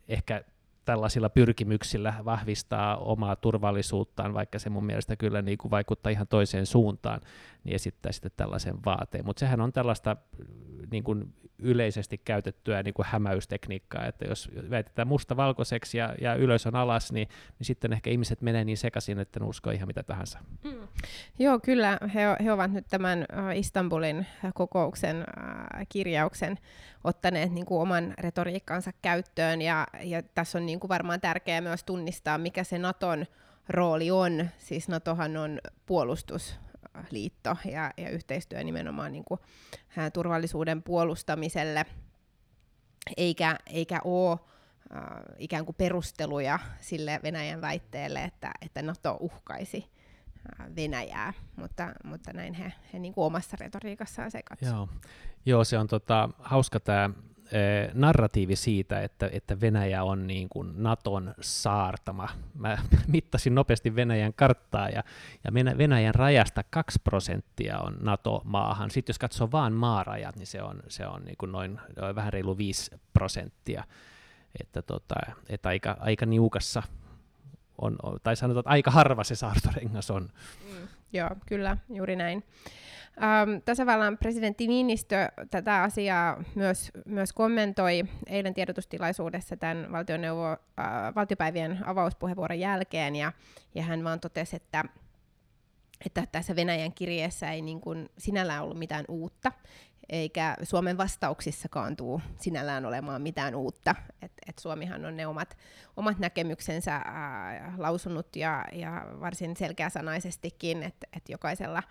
ehkä tällaisilla pyrkimyksillä vahvistaa omaa turvallisuuttaan, vaikka se mun mielestä kyllä niin kuin vaikuttaa ihan toiseen suuntaan, niin esittää sitten tällaisen vaateen. Mutta sehän on tällaista niin kuin yleisesti käytettyä niin kuin hämäystekniikkaa, että jos väitetään musta valkoiseksi ja, ja ylös on alas, niin, niin sitten ehkä ihmiset menee niin sekaisin, että ne uskoo ihan mitä tahansa. Mm. Joo, kyllä. He, he ovat nyt tämän Istanbulin kokouksen kirjauksen ottaneet niin kuin oman retoriikkansa käyttöön, ja, ja tässä on niin kuin varmaan tärkeää myös tunnistaa, mikä se Naton rooli on. Siis Natohan on puolustus liitto ja, ja yhteistyö nimenomaan niin kuin, ää, turvallisuuden puolustamiselle, eikä, eikä ole äh, ikään kuin perusteluja sille Venäjän väitteelle, että, että NATO uhkaisi äh, Venäjää, mutta, mutta näin he, he niin kuin omassa retoriikassaan se katsoo. Joo. Joo, se on tota, hauska tämä Eh, narratiivi siitä, että, että Venäjä on niin kuin Naton saartama. Mä mittasin nopeasti Venäjän karttaa ja, ja Venäjän rajasta 2 prosenttia on NATO-maahan. Sitten jos katsoo vain maarajat, niin se on, se on niin kuin noin vähän reilu 5 prosenttia. Että, tota, että aika, aika niukassa on, tai sanotaan, että aika harva se saartorengas on. Mm. Joo, kyllä, juuri näin. Ähm, tasavallan presidentti Niinistö tätä asiaa myös, myös kommentoi eilen tiedotustilaisuudessa tämän valtioneuvo, äh, valtiopäivien avauspuheenvuoron jälkeen, ja, ja hän vaan totesi, että että tässä Venäjän kirjeessä ei niin kuin sinällään ollut mitään uutta, eikä Suomen vastauksissakaan tuu sinällään olemaan mitään uutta. Et, et Suomihan on ne omat, omat näkemyksensä ää, lausunut ja, ja varsin selkeäsanaisestikin, että et jokaisella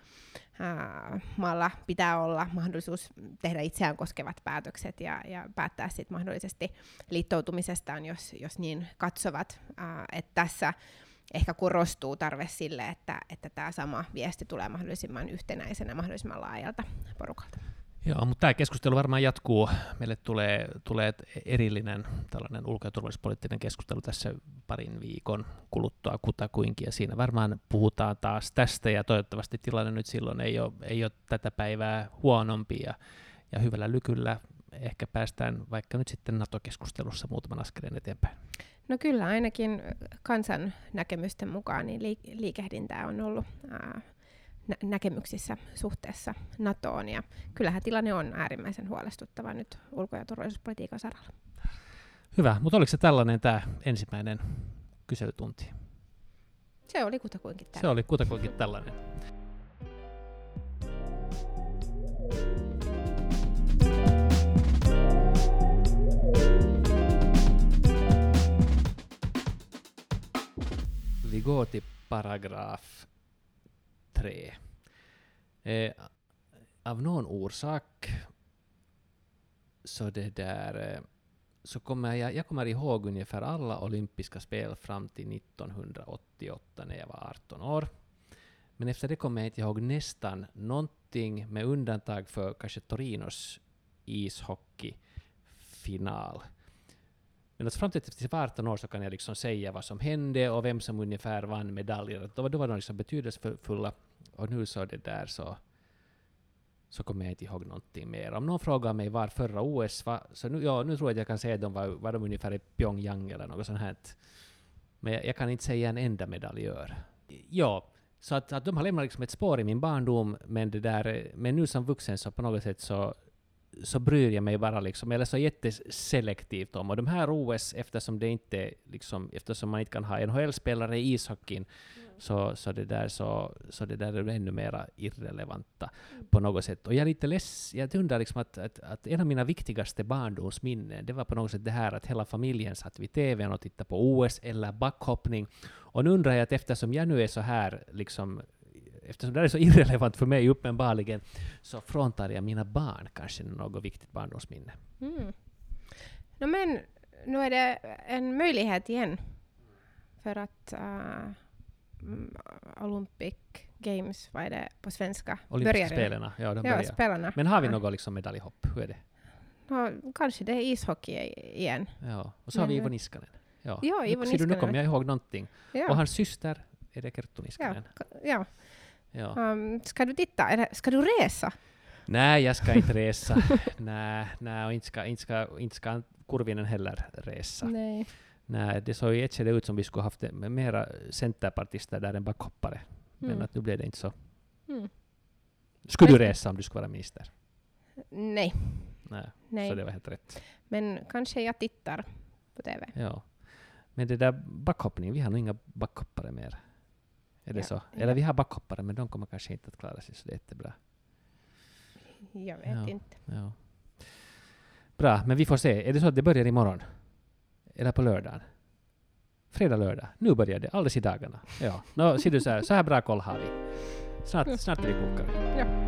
ää, maalla pitää olla mahdollisuus tehdä itseään koskevat päätökset ja, ja päättää sitten mahdollisesti liittoutumisestaan, jos, jos niin katsovat. Että tässä ehkä korostuu tarve sille, että, että tämä sama viesti tulee mahdollisimman yhtenäisenä mahdollisimman laajalta porukalta. Joo, mutta tämä keskustelu varmaan jatkuu. Meille tulee, tulee erillinen tällainen ulko- ja turvallisuuspoliittinen keskustelu tässä parin viikon kuluttua kutakuinkin, ja siinä varmaan puhutaan taas tästä, ja toivottavasti tilanne nyt silloin ei ole, ei ole tätä päivää huonompi, ja, ja hyvällä lykyllä ehkä päästään vaikka nyt sitten NATO-keskustelussa muutaman askeleen eteenpäin. No kyllä, ainakin kansan näkemysten mukaan niin liikehdintää on ollut nä- näkemyksissä suhteessa NATOon. Ja kyllähän tilanne on äärimmäisen huolestuttava nyt ulko- ja turvallisuuspolitiikan saralla. Hyvä, mutta oliko se tällainen tämä ensimmäinen kyselytunti? Se oli kutakuinkin tällainen. Se oli kutakuinkin tällainen. Vi går till paragraf tre. Eh, av någon orsak så det där eh, så kommer jag, jag kommer ihåg ungefär alla olympiska spel fram till 1988 när jag var 18 år. Men efter det kommer jag inte ihåg nästan någonting med undantag för kanske Torinos ishockeyfinal. Men alltså fram till att jag var 18 år så kan jag liksom säga vad som hände och vem som ungefär vann medaljer. Då, då var de liksom betydelsefulla och nu så det där så, så kommer jag inte ihåg någonting mer. Om någon frågar mig var förra OS var, så nu, ja, nu tror jag att jag kan säga att de var, var de ungefär i Pyongyang eller något sånt här. Men jag, jag kan inte säga en enda medaljör. Ja, så att, att de har lämnat liksom ett spår i min barndom, men, det där, men nu som vuxen så på något sätt så, så bryr jag mig bara liksom, eller så jätteselektivt om. Och de här OS, eftersom det inte liksom, eftersom man inte kan ha NHL-spelare i ishockeyn, mm så, så, det där, så, så det där är ännu mer irrelevanta mm. på något sätt. Och jag är lite less, jag undrar liksom att, att, att en av mina viktigaste barndomsminnen, det var på något sätt det här att hela familjen satt vid TVn och tittade på OS eller backhoppning. Och nu undrar jag att eftersom jag nu är så här liksom eftersom det är så irrelevant för mig uppenbarligen, så fråntar jag mina barn kanske något viktigt barndomsminne. Mm. No, men nu är det en möjlighet igen för att uh, Olympic Games, vad är det på svenska? Olympiska spelarna, ja de börjar. Ja, spelarna. Men har vi något liksom medaljhopp? Hur är det? No, kanske det är ishockey igen. Ja, och så men, har vi Ivo Niskanen. Ja, ja Ivo Niskanen. Nu kommer jag ihåg någonting. Ja. Och hans syster, är det Kerttu Niskanen? Ja, ja. Ja. Um, ska du titta, eller ska du resa? Nej, jag ska inte resa. nej, nej, och inte ska, inte, ska, inte ska Kurvinen heller resa. Nej. Nej, det såg ju ett skede ut som vi skulle haft mera centerpartister där än backhoppare. Mm. Men att nu blev det inte så. Mm. Skulle du resa om du skulle vara minister? Nej. Nej. Nej. Så det var helt rätt. Men kanske jag tittar på TV. Ja. Men det där backhoppningen, vi har nog inga backhoppare mer. Är det ja, så? Eller vi har backhoppare, men de kommer kanske inte att klara sig så det är jättebra. Jag vet ja, inte. Bra, men vi får se. Är det så att det börjar imorgon? Eller på lördagen? Fredag, lördag. Nu börjar det, alldeles i dagarna. Ja. No, ser du så här, så här bra koll har vi. Snart, snart är vi bokade. Ja.